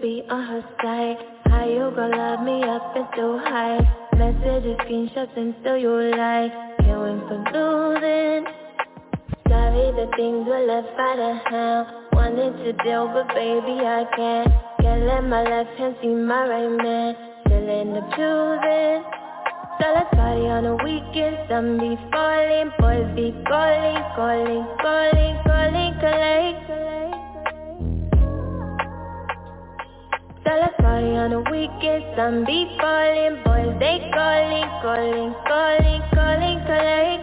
Speaker 29: Be on
Speaker 30: her side? How you gon' love me up and still hide? Messages, screenshots, and still you lie. Can't win for losing. Sorry the things were left out of hand. Wanted to deal, but baby I can't. Can't let my left hand see my right man. Still end up choosing. So let's party on the weekend. Some be falling, boys be calling, calling, calling, calling, collect. Party on the weekend. Some be falling, boys they calling, calling, calling, calling, calling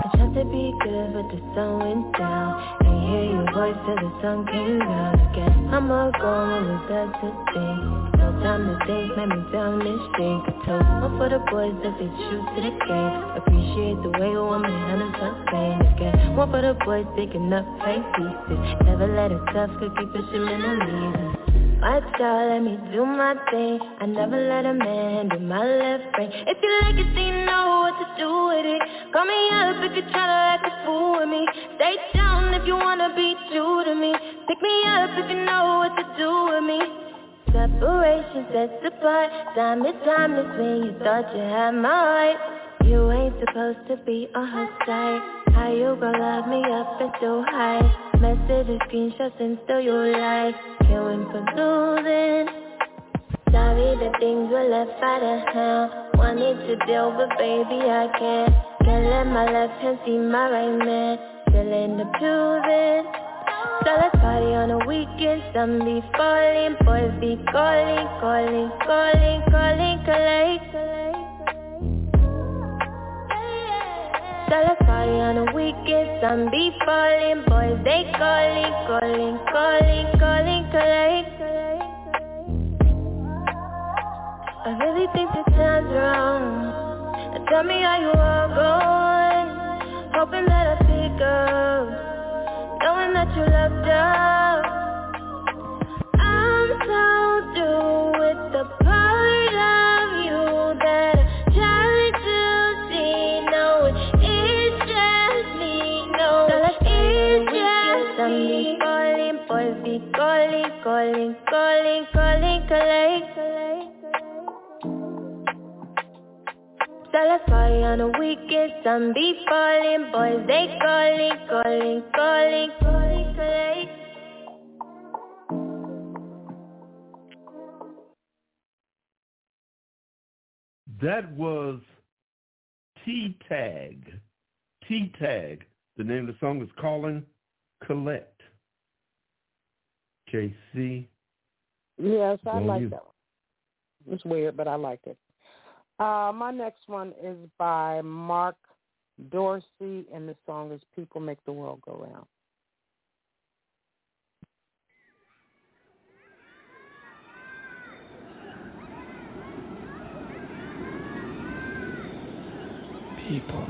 Speaker 30: I tried to be good, but the sun went down. Ain't hear your voice till the sun came down again. I'm all gone when it's done to think. Time to think, let me down this drink. I told one for the boys that they true to the game. Appreciate the way a woman handles her pain again. One for the boys picking up fake pieces. Never let it tough, could keep pushing enemies. Watch out, let me do my thing. I never let a man do my left brain. If you like it, then you know what to do with it. Call me up if you're tryna act a fool with me. Stay down if you wanna be true to me. Pick me up if you know what to do with me. Separation sets apart. Time is timeless when you thought you had my heart. You ain't supposed to be on her side. How you gon' love me up and still hide? Messages, screenshots, and still you lie. Can't win for losing. Sorry that things were left out of hand. Wanted to deal, but baby I can't. Can't let my left hand see my right man. Up choosing. So let's party on the weekend. Some be falling, boys be calling, calling, calling, calling, collect. So let's party on the weekend. Some be falling, boys they calling, calling, calling, calling, collect. I really think this sounds wrong. Tell me how you are going. Hoping that I pick up, knowing that you left out. I'm so through with the part of you that I tried to see. No, it's just me. No, it's just me. Calling, boys be calling, calling, calling, calling, collect. So let's on the weekend. Some be falling, boys they calling, calling, calling, calling, collect.
Speaker 3: That was T-Tag. T-Tag. The name of the song is Calling Collect. KC.
Speaker 4: Yes, I like
Speaker 3: you.
Speaker 4: that one. It's weird, but I like it. Uh, my next one is by Mark Dorsey, and the song is People Make the World Go Round.
Speaker 25: People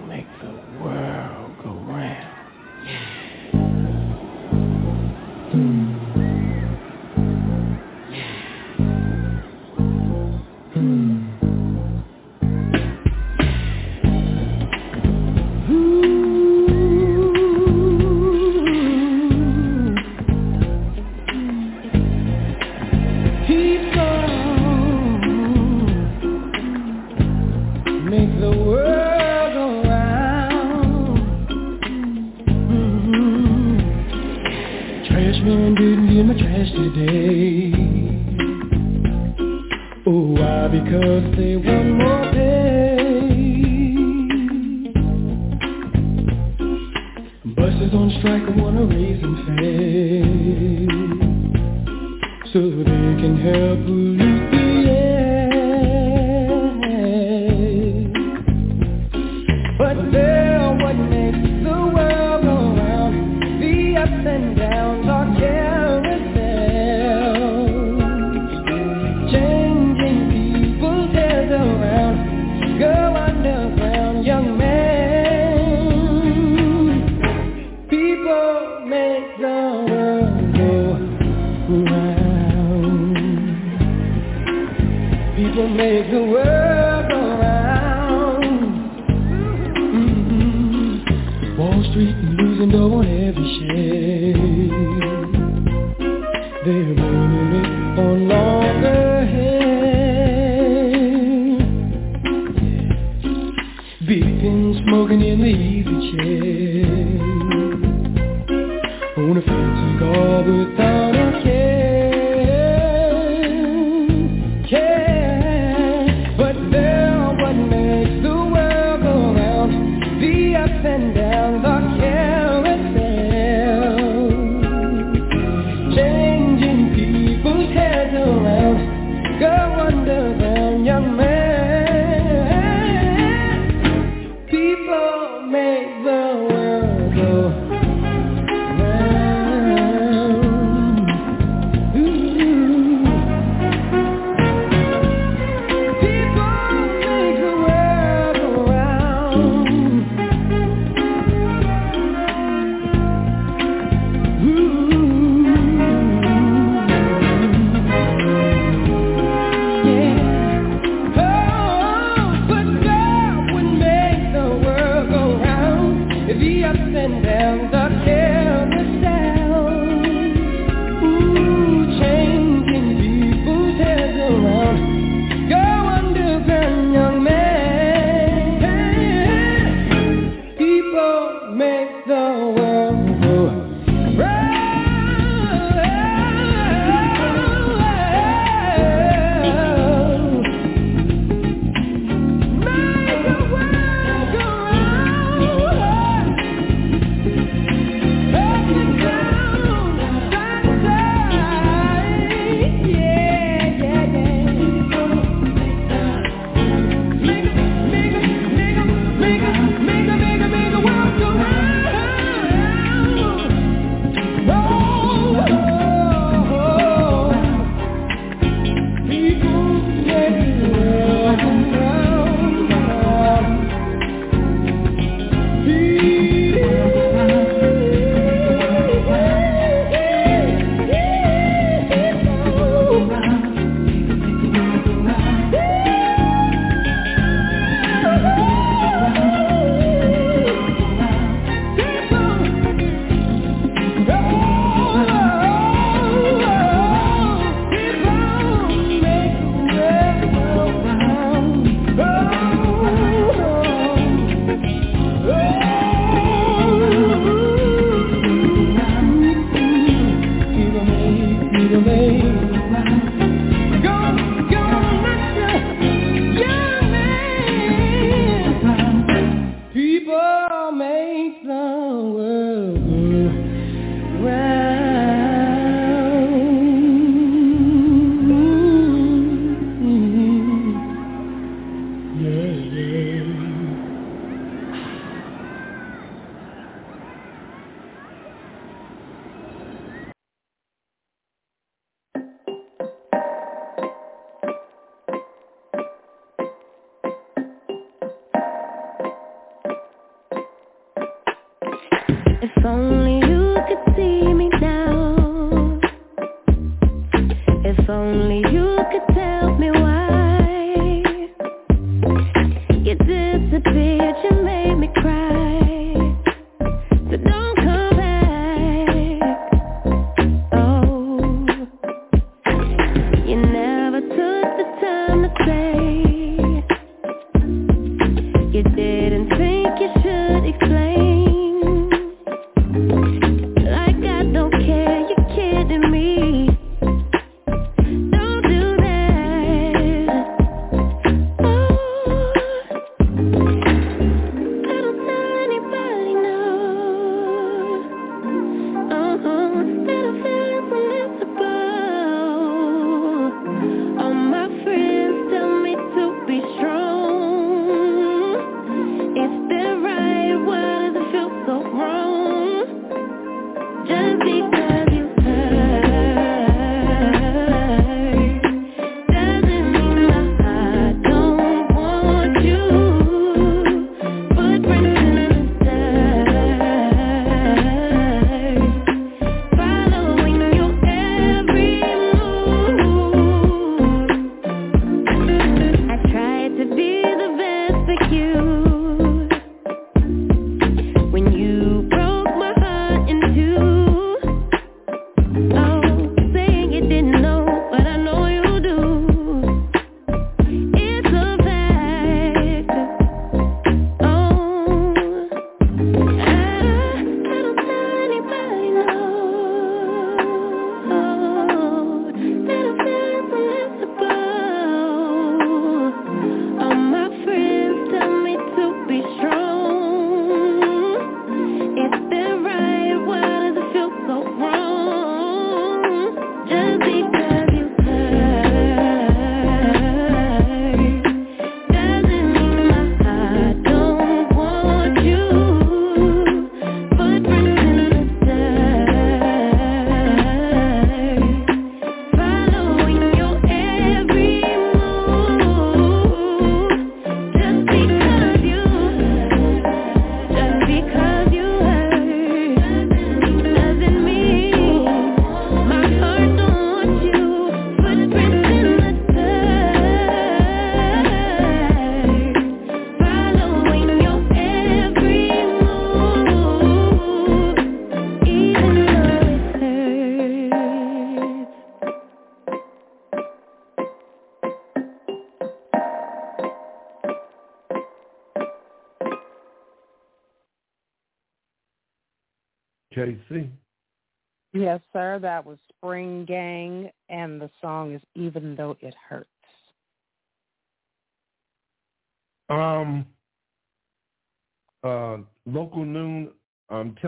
Speaker 3: If only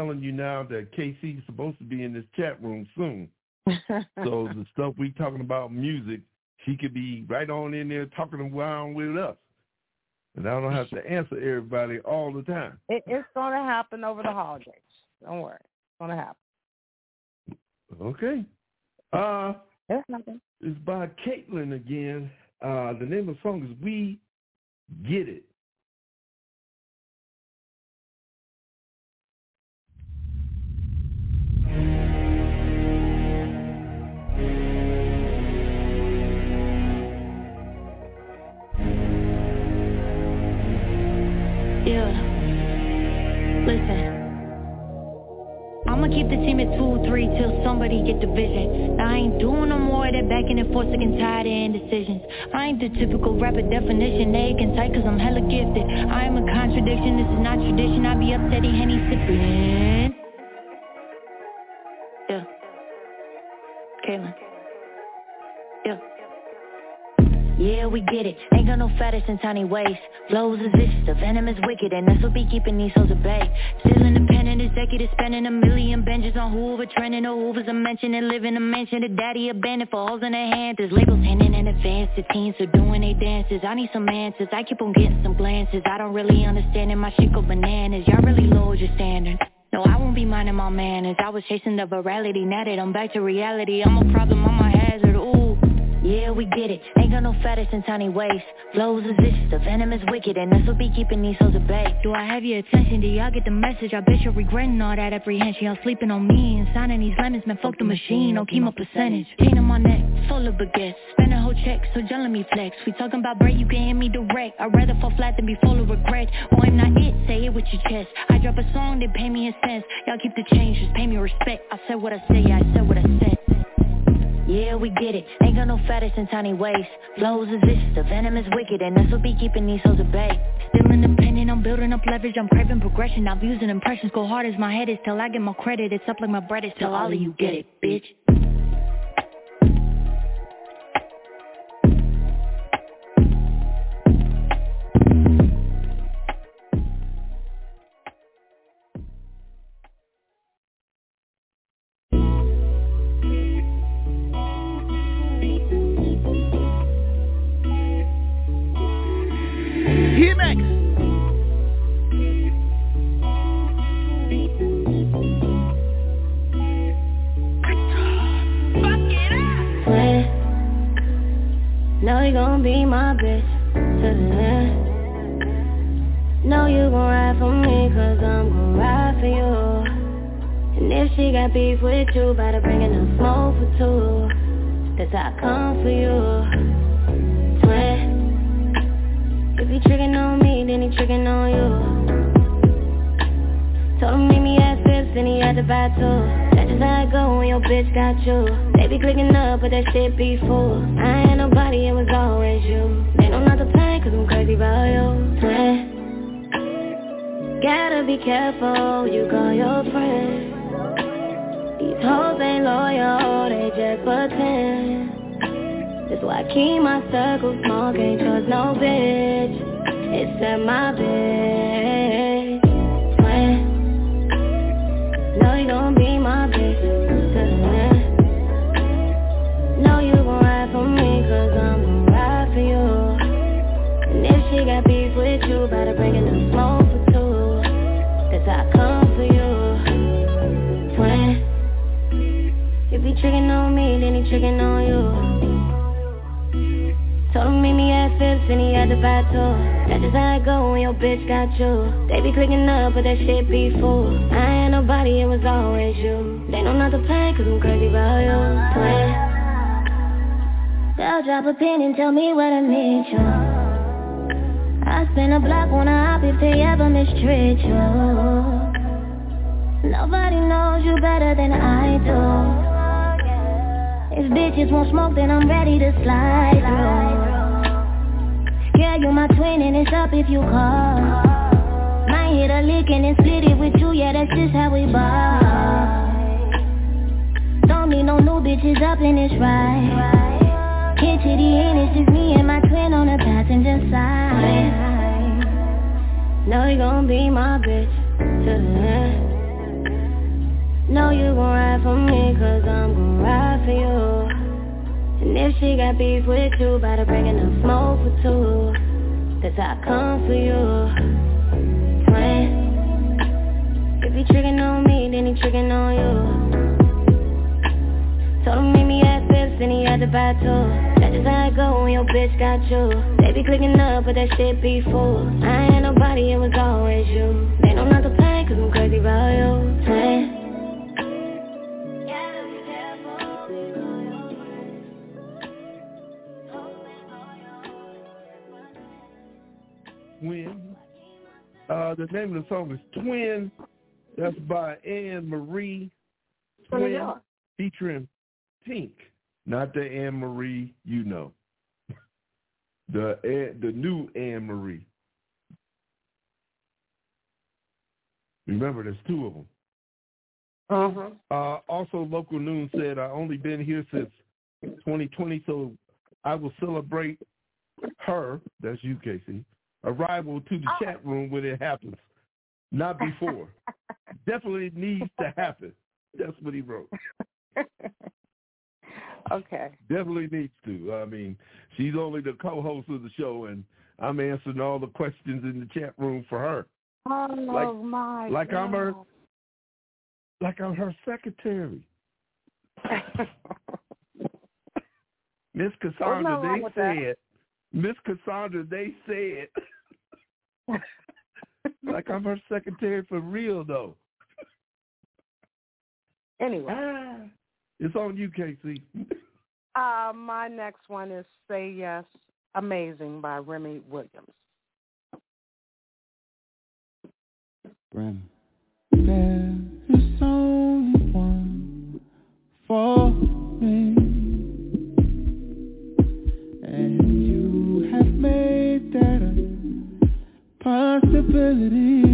Speaker 3: telling you now that KC is supposed to be in this chat room soon. so the stuff we talking about music, she could be right on in there talking around with us. And I don't have to answer everybody all the time.
Speaker 4: It, it's going to happen over the holidays. Don't worry. It's going to happen.
Speaker 3: Okay. Uh,
Speaker 4: it's, nothing.
Speaker 3: it's by Caitlin again. Uh, the name of the song is We Get It.
Speaker 20: The team at 2-3 till somebody get the vision. I ain't doing no more of that back and forth, sick and tired of indecisions I ain't the typical rapper definition, they can tight cause I'm hella gifted. I am a contradiction, this is not tradition, I be up steady, Henny sipping Yeah. Kaylin yeah, we get it. Ain't got no fetish in tiny ways. Flows is vicious, the venom is wicked, and that's what be keeping these hoes at bay. Still independent, executive spending a million benches on Hoover, trending the Hoovers a mention and living a mansion. The daddy abandoned for holes in their hands. There's labels handing in advance to teens are doing they dances. I need some answers. I keep on getting some glances. I don't really understand it. My shit go bananas. Y'all really lowered your standards. No, I won't be minding my manners. I was chasing the virality, now that I'm back to reality. I'm a problem, I'm a hazard. Ooh. Yeah, we get it. Ain't got no fetish in tiny ways. Flows is vicious, the venom is wicked, and that's what be keeping these hoes at bay. Do I have your attention? Do y'all get the message? I bet you're regretting all that apprehension. Y'all sleeping on me and signing these lemons, man, fuck the machine. Don't keep my percentage. Chain on my neck, full of baguettes. Spend a whole check, so y'all me flex. We talking about bread, you can hear me direct. I'd rather fall flat than be full of regret. Or I'm not it, say it with your chest. I drop a song, then pay me a cent. Y'all keep the change, just pay me respect. I said what I say, yeah, I said what I said. Yeah, we get it. Ain't got no fetish in tiny ways. Flows is vicious, the venom is wicked, and that's what be keeping these hoes at bay. Still independent, I'm building up leverage, I'm craving progression. I've used impressions, go hard as my head is till I get my credit. It's up like my bread is till all of you get it, bitch.
Speaker 17: Know you gon' be my bitch. To the end Know you gon' ride for me cause I'm gon' ride for you. And if she got beef with you, better bring enough smoke for two. Cause I come for you. Twin If he trickin' on me, then he trickin' on you. Told him meet me at Phipps and he had to buy two How it go when your bitch got you. They be clicking up, but that shit be full. I ain't nobody, it was always you. They know not to play cause I'm crazy about you Gotta be careful, you call your friends These hoes ain't loyal, they just pretend. That's why I keep my circle small, can't trust no bitch. Except my bitch trickin' on me, then he trickin' on you. Told him meet me at Phipps and he had to buy two That's just how it go when your bitch got you. They be clicking up but that shit be full. I ain't nobody, it was always you. They know not to play cause I'm crazy about you. Twin They'll drop a pin and tell me where to meet you. I spin a block, wanna hop if they ever mistreat you. Nobody knows you better than I do if bitches won't smoke, then I'm ready to slide through. Yeah, you my twin and it's up if you call. Might hit a lick and then split it with you, yeah, that's just how we ball. don't need no new bitches up in this ride. Hit to the end, it's just me and my twin on the passenger side. Know you gon' be my bitch to the end. Know you gon' ride for me, cause I'm gon' ride for you. And if she got beef with you, better bring enough smoke for two. Cause I come for you. Twin. If he trickin' on me, then he trickin' on you. Told him meet me at Phipps, and he had to buy two. That's just how it go when your bitch got you. They be clicking up, but that shit be full. I ain't nobody, it was always you. They know not to play, cause I'm crazy about you. Twin.
Speaker 3: Uh, the name of the song is Twin. That's by Anne Marie. Twin featuring Pink, not the Anne Marie you know. The the new Anne Marie. Remember, there's two of them.
Speaker 4: Uh-huh.
Speaker 3: Uh, also, Local Noon said, I only been here since 2020, so I will celebrate her, that's you, Casey, arrival to the chat room when it happens, not before. Definitely needs to happen. That's what he wrote.
Speaker 4: Okay.
Speaker 3: Definitely needs to. I mean, she's only the co-host of the show, and I'm answering all the questions in the chat room for her.
Speaker 4: Oh
Speaker 3: Like-
Speaker 4: my
Speaker 3: like I'm her- Like I'm her secretary. Miss Cassandra, they
Speaker 4: with that.
Speaker 3: Said, Miss Cassandra, they said, like I'm her secretary for real, though.
Speaker 4: Anyway.
Speaker 3: Ah, it's on you, Casey.
Speaker 4: Uh, my next one is Say Yes, Amazing by Remy Williams.
Speaker 25: Rem. There's only one for a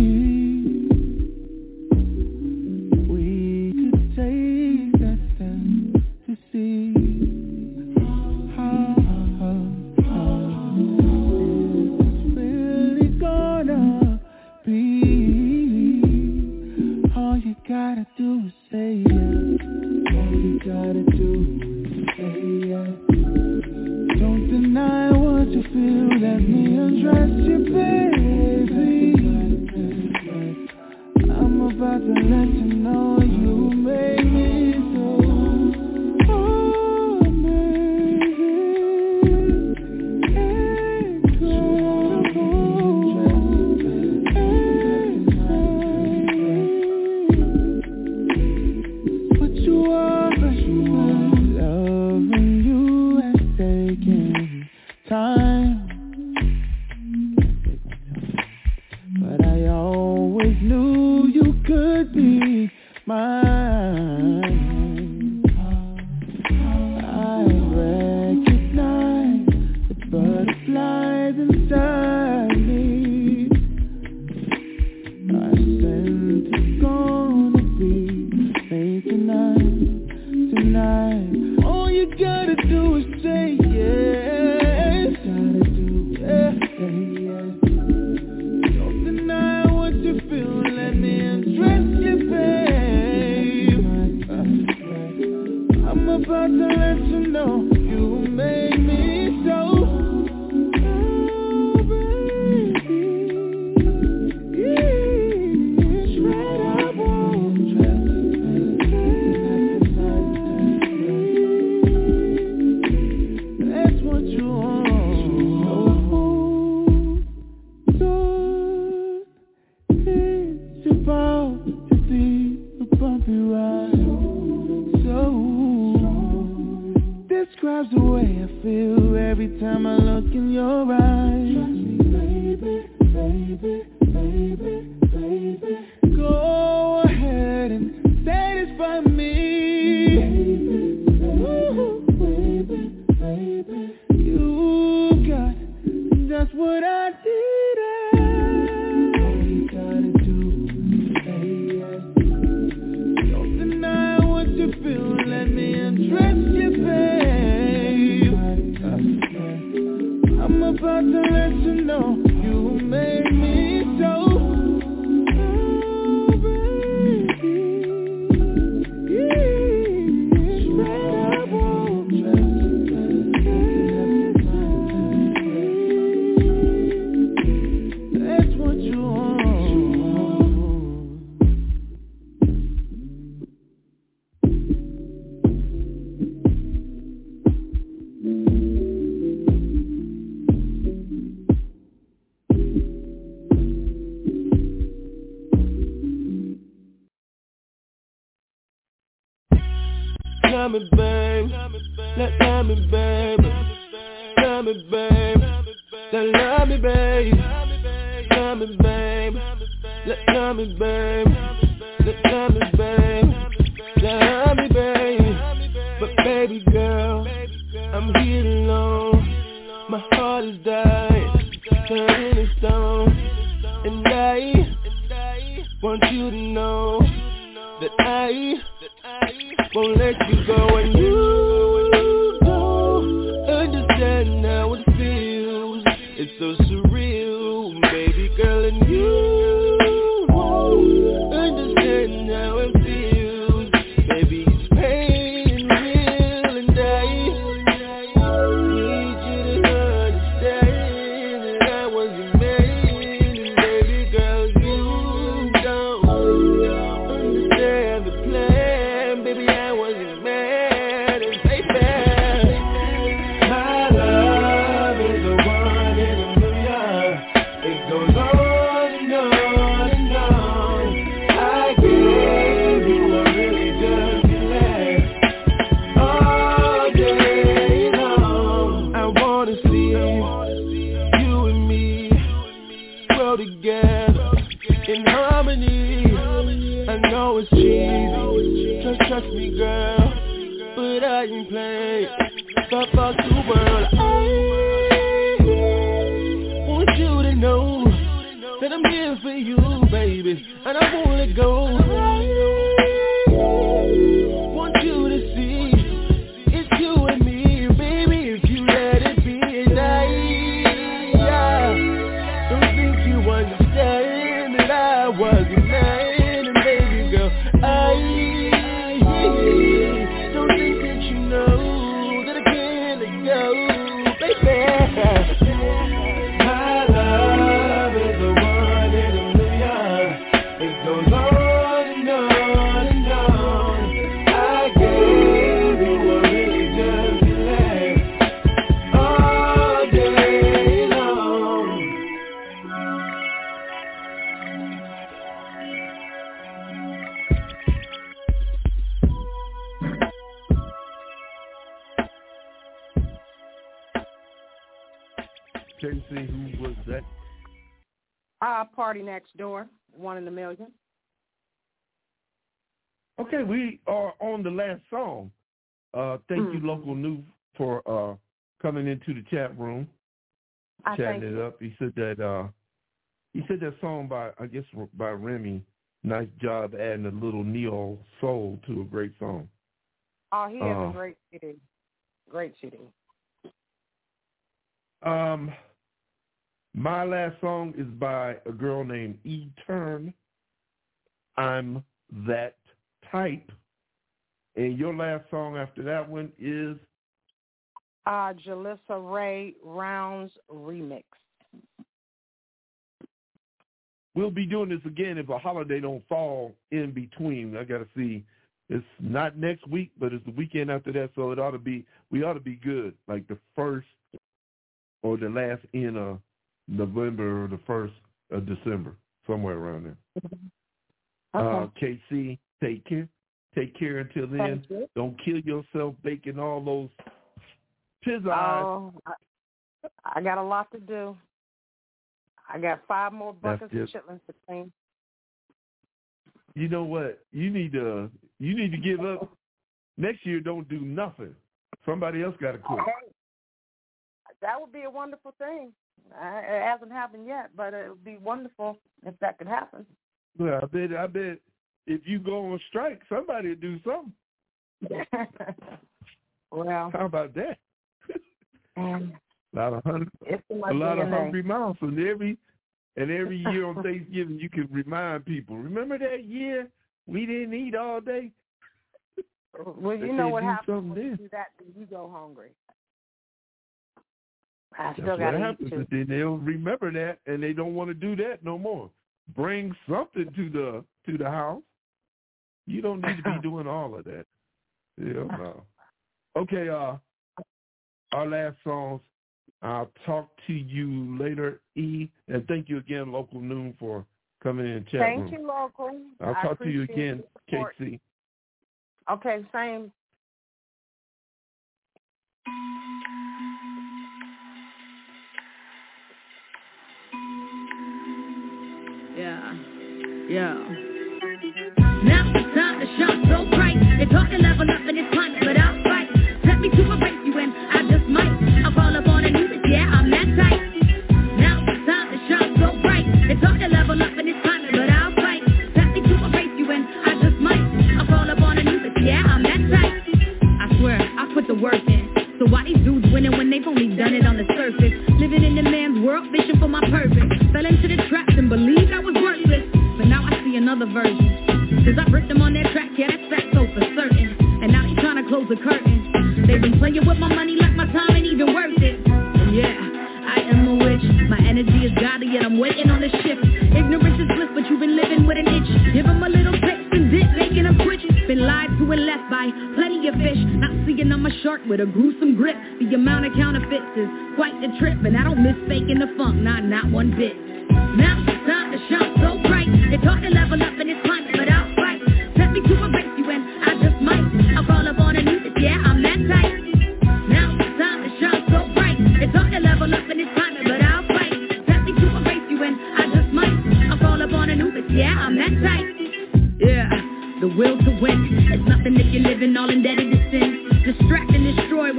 Speaker 25: I
Speaker 3: chatting it
Speaker 4: you.
Speaker 3: up. He said that uh, he said that song by I guess by Remy. Nice job adding a little neo soul to a great song.
Speaker 4: Oh, he has
Speaker 3: Uh,
Speaker 4: a great CD. Great CD.
Speaker 3: Um, my last song is by a girl named E Turn. I'm that type. And your last song after that one is
Speaker 4: Uh, Jalissa Ray Rounds Remix.
Speaker 3: we'll be doing this again if a holiday don't fall in between. I gotta see. It's not next week, but it's the weekend after that, so it ought to be we ought to be good. Like the first or the last in of November or the first of December, somewhere around there. Uh, KC, take care. Take care until then. Don't kill yourself baking all those pizzas.
Speaker 4: Oh, I, I got a lot to do. I got five more buckets of chitlins to clean.
Speaker 3: you know what? You need to you need to give up. Next year, don't do nothing. Somebody else got to
Speaker 4: quit. That would be a wonderful thing. It hasn't happened yet, but it would be wonderful if that could happen.
Speaker 3: Well, I bet I bet if you go on strike, somebody will do something.
Speaker 4: well,
Speaker 3: How about that?
Speaker 4: Um,
Speaker 3: A lot of hun-
Speaker 4: it's in my
Speaker 3: a lot of
Speaker 4: DNA.
Speaker 3: hungry mouths, and every and every year on Thanksgiving you can remind people. Remember that year we didn't eat all day.
Speaker 4: Well, you know what happens when you do that? Then you go hungry. I
Speaker 3: That's
Speaker 4: still got to eat
Speaker 3: happens. And then they'll remember that, and they don't want to do that no more. Bring something to the to the house. You don't need to be doing all of that. Hell no. Okay, uh, our last songs. I'll talk to you later, E. And thank you again, Local Noon, for coming in and chatting.
Speaker 4: Thank you, Local.
Speaker 3: I'll
Speaker 4: I
Speaker 3: talk to you again, KC.
Speaker 4: Okay, same.
Speaker 31: Yeah, yeah. Now it's time to shop so bright. They're talking level up and it's time winning when they've only done it on the surface? Living in the man's world, fishing for my purpose. Fell into the traps and believed I was worthless. But now I see another version. Cause I ripped them on their track, yeah, that's fact so for certain. And now they trying to close the curtain. They've been playing with my money like my time ain't even worth it. And yeah, I am a witch. My energy is godly yet I'm waiting on the shift. Ignorance is bliss, but you've been living with an itch. Give them a little taste and dip, making them twitch. Been lied to and left by seeing I'm a shark with a gruesome grip. The amount of counterfeits is quite the trip. And I don't miss faking the funk, not, not one bit. Now it's time to shine so bright. It's hard to level up in this climate,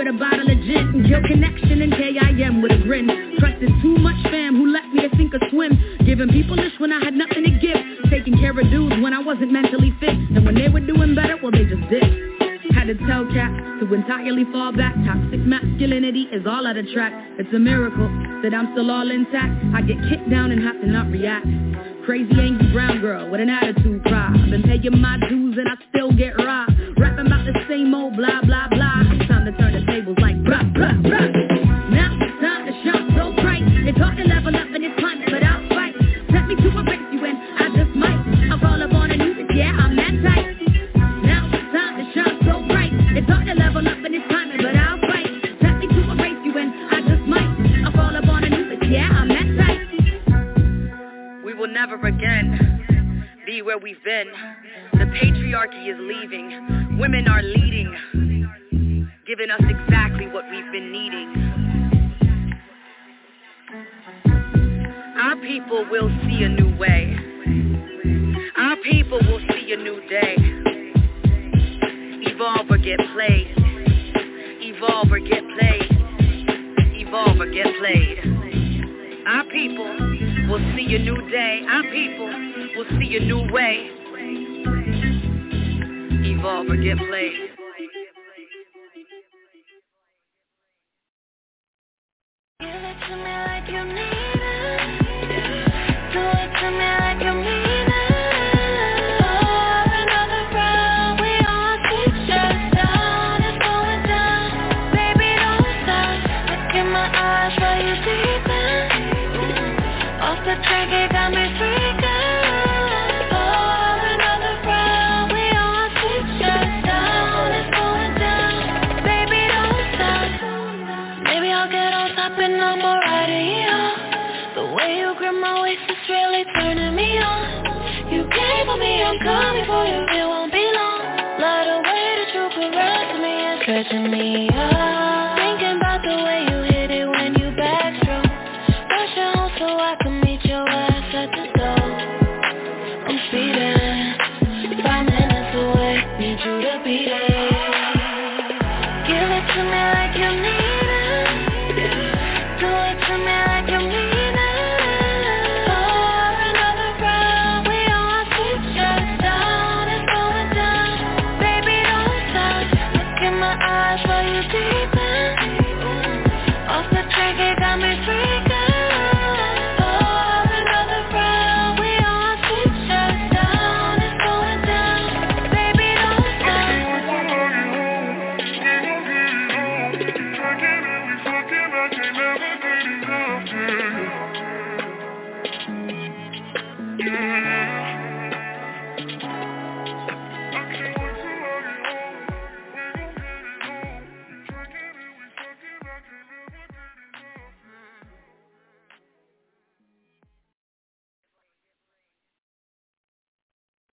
Speaker 31: with a bottle of kill connection and KIM with a grin. Trusted too much fam who left me to sink or swim. Giving people ish when I had nothing to give. Taking care of dudes when I wasn't mentally fit. And when they were doing better, well they just did. Had to tell cats to entirely fall back. Toxic masculinity is all out of track. It's a miracle that I'm still all intact. I get kicked down and have to not react. Crazy angry brown girl with an attitude cry. I've been paying my dues and I still get robbed. Rapping about the same old blah blah blah. Now it's time to so bright. Hard to level up but I'll fight. Set me to and I just might. I'll up on yeah, I'm that tight. Now it's time to so bright. Hard to level up but I'll fight. Set me to and I just might. I'll up on yeah, I'm that tight.
Speaker 32: We will never again be where we've been. The patriarchy is leaving. Women are leading, giving us we've been needing. Our people will see a new way. Our people will see a new day. Evolve or get played. Evolve or get played. Evolve or get played. Our people will see a new day. Our people will see a new way. Evolve or get played.
Speaker 17: To me like you need